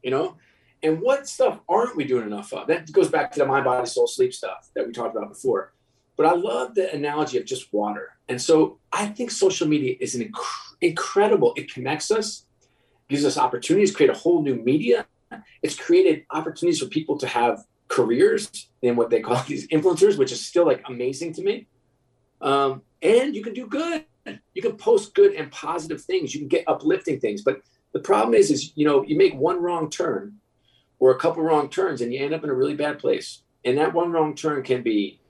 you know? And what stuff aren't we doing enough of? That goes back to the mind, body, soul, sleep stuff that we talked about before. But I love the analogy of just water. And so I think social media is an inc- incredible, it connects us, gives us opportunities, create a whole new media. It's created opportunities for people to have careers in what they call *laughs* these influencers, which is still like amazing to me. Um, and you can do good. You can post good and positive things. You can get uplifting things. But the problem is, is you know, you make one wrong turn or a couple wrong turns and you end up in a really bad place. And that one wrong turn can be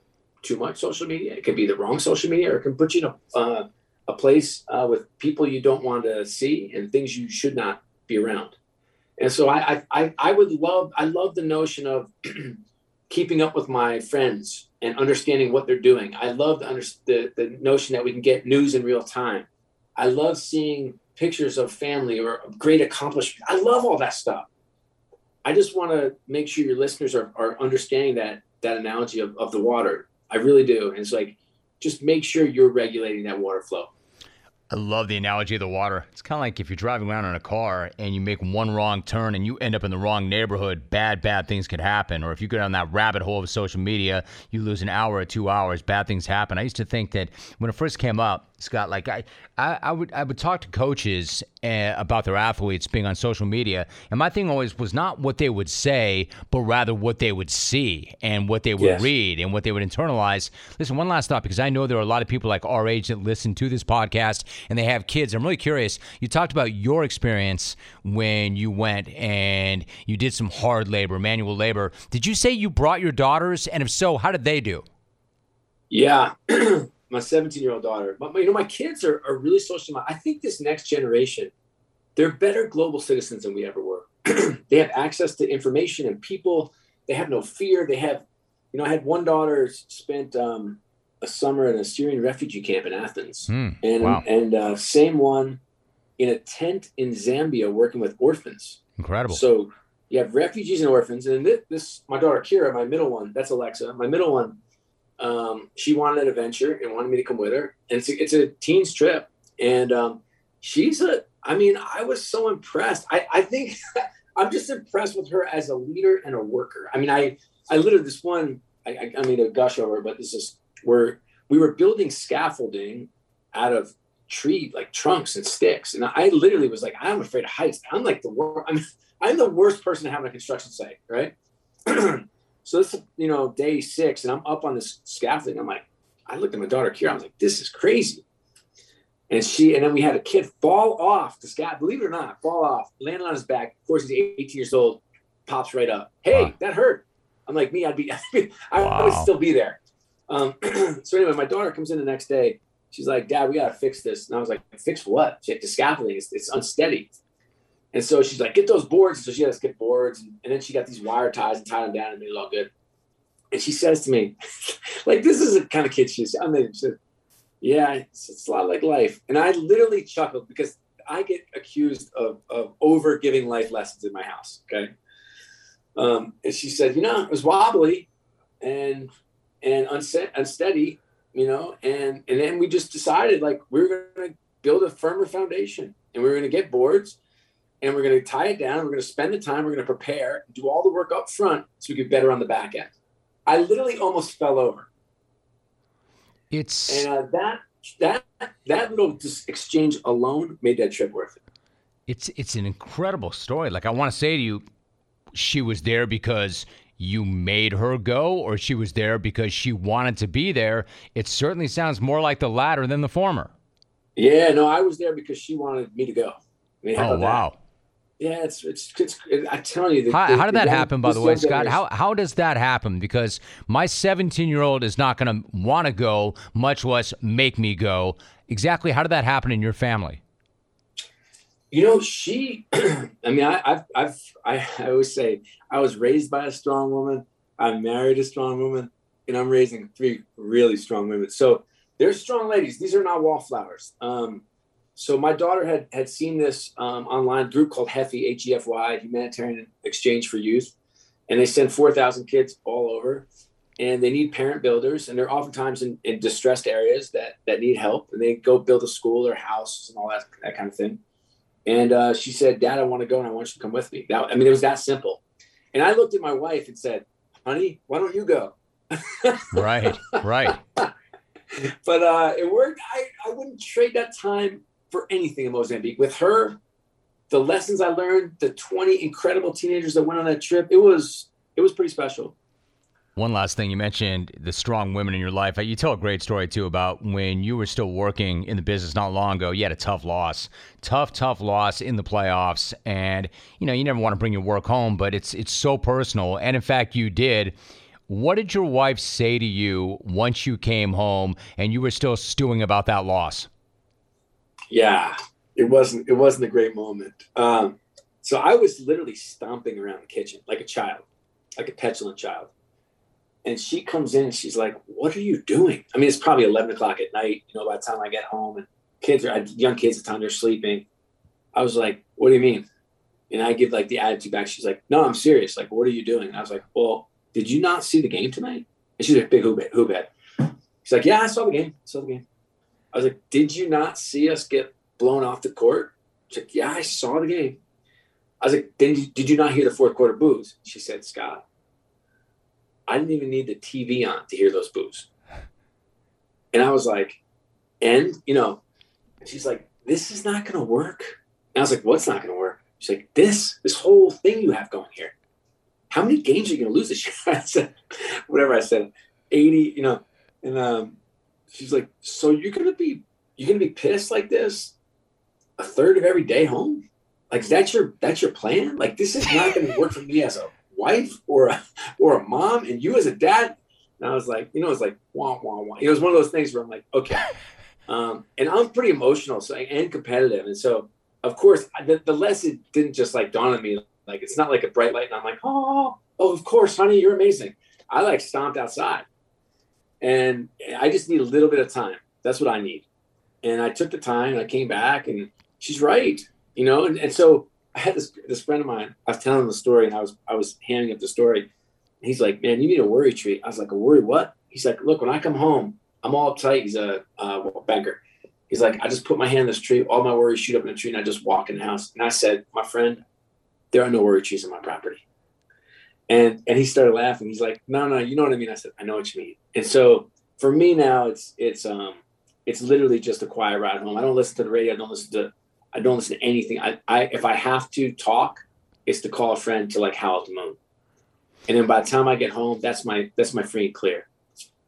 too much social media. It can be the wrong social media, or it can put you in a, uh, a place uh, with people you don't want to see and things you should not be around. And so I, I, I would love, I love the notion of *clears throat* keeping up with my friends and understanding what they're doing. I love the, the, the notion that we can get news in real time. I love seeing pictures of family or great accomplishment. I love all that stuff. I just want to make sure your listeners are, are understanding that that analogy of, of the water. I really do. And it's like, just make sure you're regulating that water flow. I love the analogy of the water. It's kind of like if you're driving around in a car and you make one wrong turn and you end up in the wrong neighborhood, bad, bad things could happen. Or if you go down that rabbit hole of social media, you lose an hour or two hours, bad things happen. I used to think that when it first came up, Scott, like I, I, I would I would talk to coaches uh, about their athletes being on social media, and my thing always was not what they would say, but rather what they would see and what they would yes. read and what they would internalize. Listen, one last thought because I know there are a lot of people like our age that listen to this podcast and they have kids. I'm really curious. You talked about your experience when you went and you did some hard labor, manual labor. Did you say you brought your daughters, and if so, how did they do? Yeah. *clears throat* my 17 year old daughter. But you know, my kids are, are really social. I think this next generation, they're better global citizens than we ever were. *clears throat* they have access to information and people. They have no fear. They have, you know, I had one daughter spent um, a summer in a Syrian refugee camp in Athens, mm, and wow. and uh, same one in a tent in Zambia working with orphans. Incredible. So you have refugees and orphans, and this, this my daughter Kira, my middle one, that's Alexa. My middle one um, she wanted an adventure and wanted me to come with her. And it's a, it's a teens trip. And um, she's a, I mean, I was so impressed. I, I think *laughs* I'm just impressed with her as a leader and a worker. I mean, I, I literally, this one, I, I, I mean, to gush over, but this is where we were building scaffolding out of tree, like trunks and sticks. And I literally was like, I'm afraid of heights. I'm like the worst, *laughs* I'm, I'm the worst person to have on a construction site, right? *clears throat* So this, you know, day six, and I'm up on this scaffolding. I'm like, I looked at my daughter Kira. I was like, this is crazy. And she, and then we had a kid fall off the scaffold. Believe it or not, fall off, landed on his back. Of course, he's 18 years old. Pops right up. Hey, wow. that hurt. I'm like me. I'd be. *laughs* I wow. would still be there. Um, *clears throat* so anyway, my daughter comes in the next day. She's like, Dad, we gotta fix this. And I was like, Fix what? She had the scaffolding. It's, it's unsteady. And so she's like, get those boards. So she has to get boards. And, and then she got these wire ties and tied them down and made it all good. And she says to me, *laughs* like, this is the kind of kid she is. I mean, she yeah, it's, it's, a lot like life. And I literally chuckled because I get accused of, of over giving life lessons in my house. Okay. Um, and she said, you know, it was wobbly and, and unset, unsteady, you know, and, and then we just decided like, we we're going to build a firmer foundation and we we're going to get boards and we're going to tie it down. We're going to spend the time. We're going to prepare, do all the work up front so we get better on the back end. I literally almost fell over. It's and uh, that that that little exchange alone made that trip worth it. It's it's an incredible story. Like I want to say to you, she was there because you made her go, or she was there because she wanted to be there. It certainly sounds more like the latter than the former. Yeah, no, I was there because she wanted me to go. I mean, oh wow! That? Yeah, it's it's, it's I tell you. The, how, the, how, did that young, happen, by the way, Scott? How how does that happen? Because my 17 year old is not going to want to go, much less make me go. Exactly, how did that happen in your family? You know, she. *clears throat* I mean, I, I've I've I, I always say I was raised by a strong woman. I married a strong woman, and I'm raising three really strong women. So they're strong ladies. These are not wallflowers. Um, so my daughter had had seen this um, online group called HEFY, H-E-F-Y, Humanitarian Exchange for Youth, and they send four thousand kids all over, and they need parent builders, and they're oftentimes in, in distressed areas that that need help, and they go build a school or house and all that that kind of thing. And uh, she said, "Dad, I want to go, and I want you to come with me." That, I mean, it was that simple. And I looked at my wife and said, "Honey, why don't you go?" *laughs* right, right. *laughs* but uh, it worked. I, I wouldn't trade that time for anything in Mozambique. With her, the lessons I learned, the 20 incredible teenagers that went on that trip, it was it was pretty special. One last thing, you mentioned the strong women in your life. Uh, you tell a great story too about when you were still working in the business not long ago. You had a tough loss, tough, tough loss in the playoffs, and you know you never want to bring your work home, but it's it's so personal, and in fact you did. What did your wife say to you once you came home and you were still stewing about that loss? Yeah, it wasn't it wasn't a great moment. Um, so I was literally stomping around the kitchen like a child, like a petulant child and she comes in and she's like, "What are you doing?" I mean, it's probably eleven o'clock at night. You know, by the time I get home, and kids are young kids at the time they're sleeping. I was like, "What do you mean?" And I give like the attitude back. She's like, "No, I'm serious. Like, what are you doing?" And I was like, "Well, did you not see the game tonight?" And she's like, "Big hoop hoop head." She's like, "Yeah, I saw the game. I saw the game." I was like, "Did you not see us get blown off the court?" She's like, "Yeah, I saw the game." I was like, "Then did you not hear the fourth quarter boos?" She said, "Scott, I didn't even need the TV on to hear those boos. And I was like, and, you know, and she's like, this is not going to work. And I was like, what's not going to work? She's like, this, this whole thing you have going here. How many games are you going to lose this year? *laughs* I said, whatever I said, 80, you know, and um, she's like, so you're going to be, you're to be pissed like this a third of every day home? Like that's your, that's your plan? Like this is not to work for me as a wife or a, or a mom and you as a dad. And I was like, you know, it's like wah wah wah. It was one of those things where I'm like, okay. *laughs* Um, and I'm pretty emotional so and competitive, and so of course the, the lesson didn't just like dawn on me. Like it's not like a bright light, and I'm like, oh, oh, of course, honey, you're amazing. I like stomped outside, and I just need a little bit of time. That's what I need. And I took the time, and I came back, and she's right, you know. And, and so I had this this friend of mine. I was telling him the story, and I was I was handing up the story. He's like, "Man, you need a worry tree." I was like, "A worry what?" He's like, "Look, when I come home, I'm all uptight." He's a uh, banker. He's like, "I just put my hand in this tree. All my worries shoot up in the tree, and I just walk in the house." And I said, "My friend, there are no worry trees on my property." And and he started laughing. He's like, "No, no, you know what I mean." I said, "I know what you mean." And so for me now, it's it's um it's literally just a quiet ride home. I don't listen to the radio. I don't listen to I don't listen to anything. I, I if I have to talk, it's to call a friend to like howl at the moon. And then by the time I get home, that's my that's my free and clear.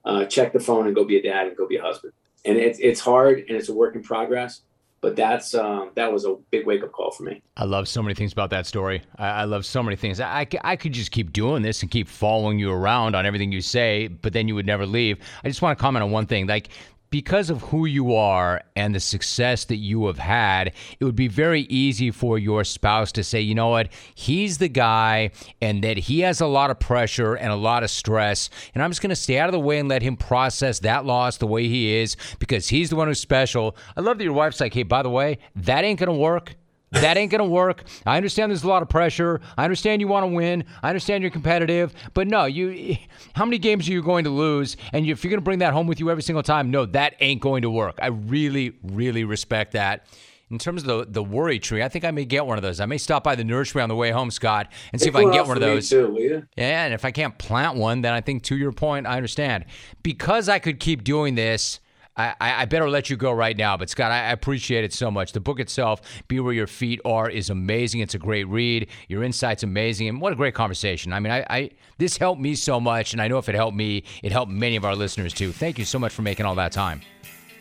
Uh, check the phone and go be a dad and go be a husband. And it's it's hard and it's a work in progress. But that's um, that was a big wake up call for me. I love so many things about that story. I, I love so many things. I, I, I could just keep doing this and keep following you around on everything you say, but then you would never leave. I just want to comment on one thing. Like because of who you are and the success that you have had, it would be very easy for your spouse to say, you know what, he's the guy and that he has a lot of pressure and a lot of stress. And I'm just going to stay out of the way and let him process that loss the way he is because he's the one who's special. I love that your wife's like, hey, by the way, that ain't going to work. That ain't going to work. I understand there's a lot of pressure. I understand you want to win. I understand you're competitive. But no, you how many games are you going to lose? And if you're going to bring that home with you every single time, no, that ain't going to work. I really really respect that. In terms of the the worry tree, I think I may get one of those. I may stop by the nursery on the way home, Scott, and see if I can get one of those. Too, yeah, and if I can't plant one, then I think to your point, I understand. Because I could keep doing this I, I better let you go right now. But Scott, I appreciate it so much. The book itself, Be Where Your Feet Are, is amazing. It's a great read. Your insight's amazing, and what a great conversation. I mean, I, I this helped me so much, and I know if it helped me, it helped many of our listeners too. Thank you so much for making all that time.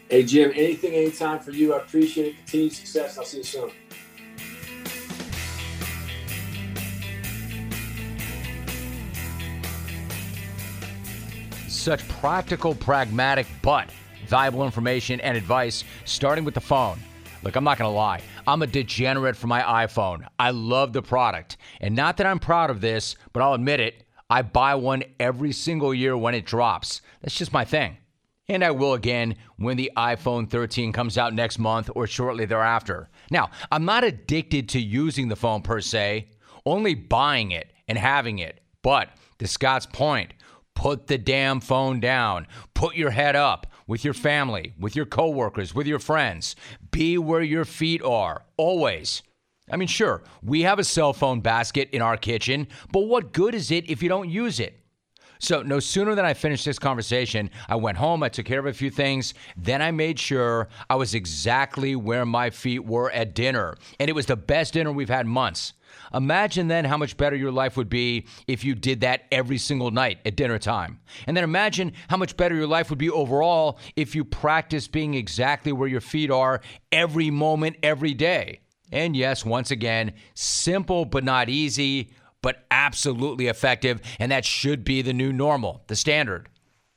Hey Jim, anything, anytime for you. I appreciate it. Continued success. I'll see you soon. Such practical, pragmatic, but valuable information and advice, starting with the phone. Look, I'm not going to lie. I'm a degenerate for my iPhone. I love the product. And not that I'm proud of this, but I'll admit it. I buy one every single year when it drops. That's just my thing. And I will again when the iPhone 13 comes out next month or shortly thereafter. Now, I'm not addicted to using the phone per se, only buying it and having it. But to Scott's point, put the damn phone down. Put your head up with your family, with your coworkers, with your friends. Be where your feet are, always. I mean, sure, we have a cell phone basket in our kitchen, but what good is it if you don't use it? So, no sooner than I finished this conversation, I went home, I took care of a few things, then I made sure I was exactly where my feet were at dinner. And it was the best dinner we've had months. Imagine then how much better your life would be if you did that every single night at dinner time. And then imagine how much better your life would be overall if you practice being exactly where your feet are every moment, every day. And yes, once again, simple but not easy but absolutely effective. And that should be the new normal, the standard.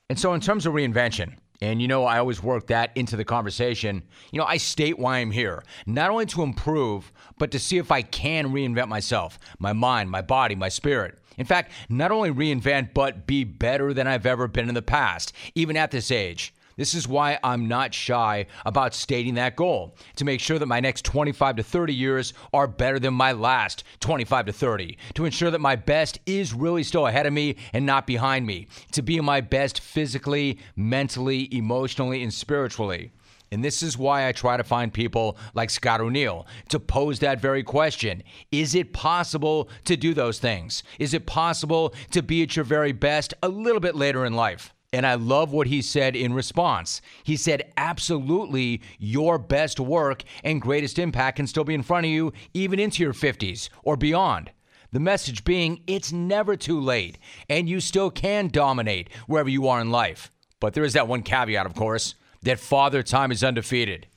And so, in terms of reinvention, and you know, I always work that into the conversation. You know, I state why I'm here, not only to improve, but to see if I can reinvent myself, my mind, my body, my spirit. In fact, not only reinvent, but be better than I've ever been in the past, even at this age. This is why I'm not shy about stating that goal to make sure that my next 25 to 30 years are better than my last 25 to 30, to ensure that my best is really still ahead of me and not behind me, to be my best physically, mentally, emotionally, and spiritually. And this is why I try to find people like Scott O'Neil to pose that very question. Is it possible to do those things? Is it possible to be at your very best a little bit later in life? And I love what he said in response. He said, Absolutely, your best work and greatest impact can still be in front of you, even into your 50s or beyond. The message being, it's never too late, and you still can dominate wherever you are in life. But there is that one caveat, of course, that Father Time is undefeated.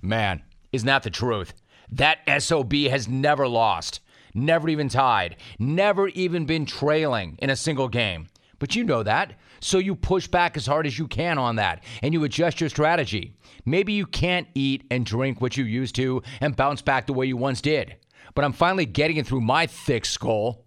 Man, isn't that the truth? That SOB has never lost, never even tied, never even been trailing in a single game. But you know that. So you push back as hard as you can on that and you adjust your strategy. Maybe you can't eat and drink what you used to and bounce back the way you once did. But I'm finally getting it through my thick skull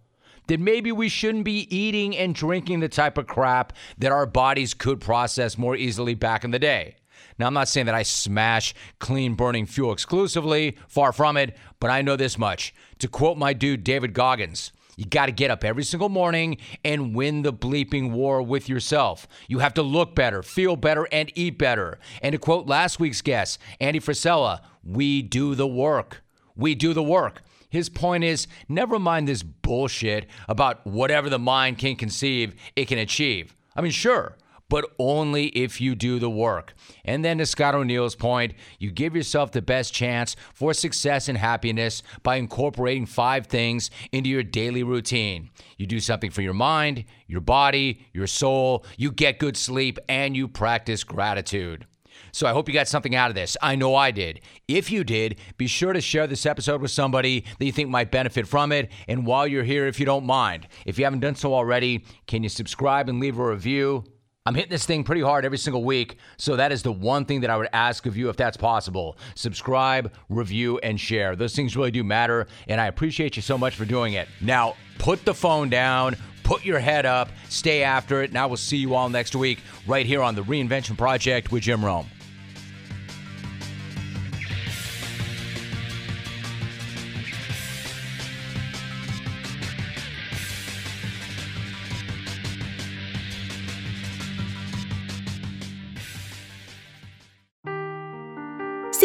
that maybe we shouldn't be eating and drinking the type of crap that our bodies could process more easily back in the day. Now, I'm not saying that I smash clean burning fuel exclusively, far from it, but I know this much. To quote my dude David Goggins, you got to get up every single morning and win the bleeping war with yourself. You have to look better, feel better, and eat better. And to quote last week's guest, Andy Frisella, we do the work. We do the work. His point is never mind this bullshit about whatever the mind can conceive, it can achieve. I mean, sure, but only if you do the work. And then to Scott O'Neil's point, you give yourself the best chance for success and happiness by incorporating five things into your daily routine. You do something for your mind, your body, your soul, you get good sleep, and you practice gratitude. So I hope you got something out of this. I know I did. If you did, be sure to share this episode with somebody that you think might benefit from it. And while you're here, if you don't mind, if you haven't done so already, can you subscribe and leave a review? I'm hitting this thing pretty hard every single week, so that is the one thing that I would ask of you if that's possible. Subscribe, review, and share. Those things really do matter, and I appreciate you so much for doing it. Now, put the phone down, put your head up, stay after it, and I will see you all next week right here on the Reinvention Project with Jim Rome.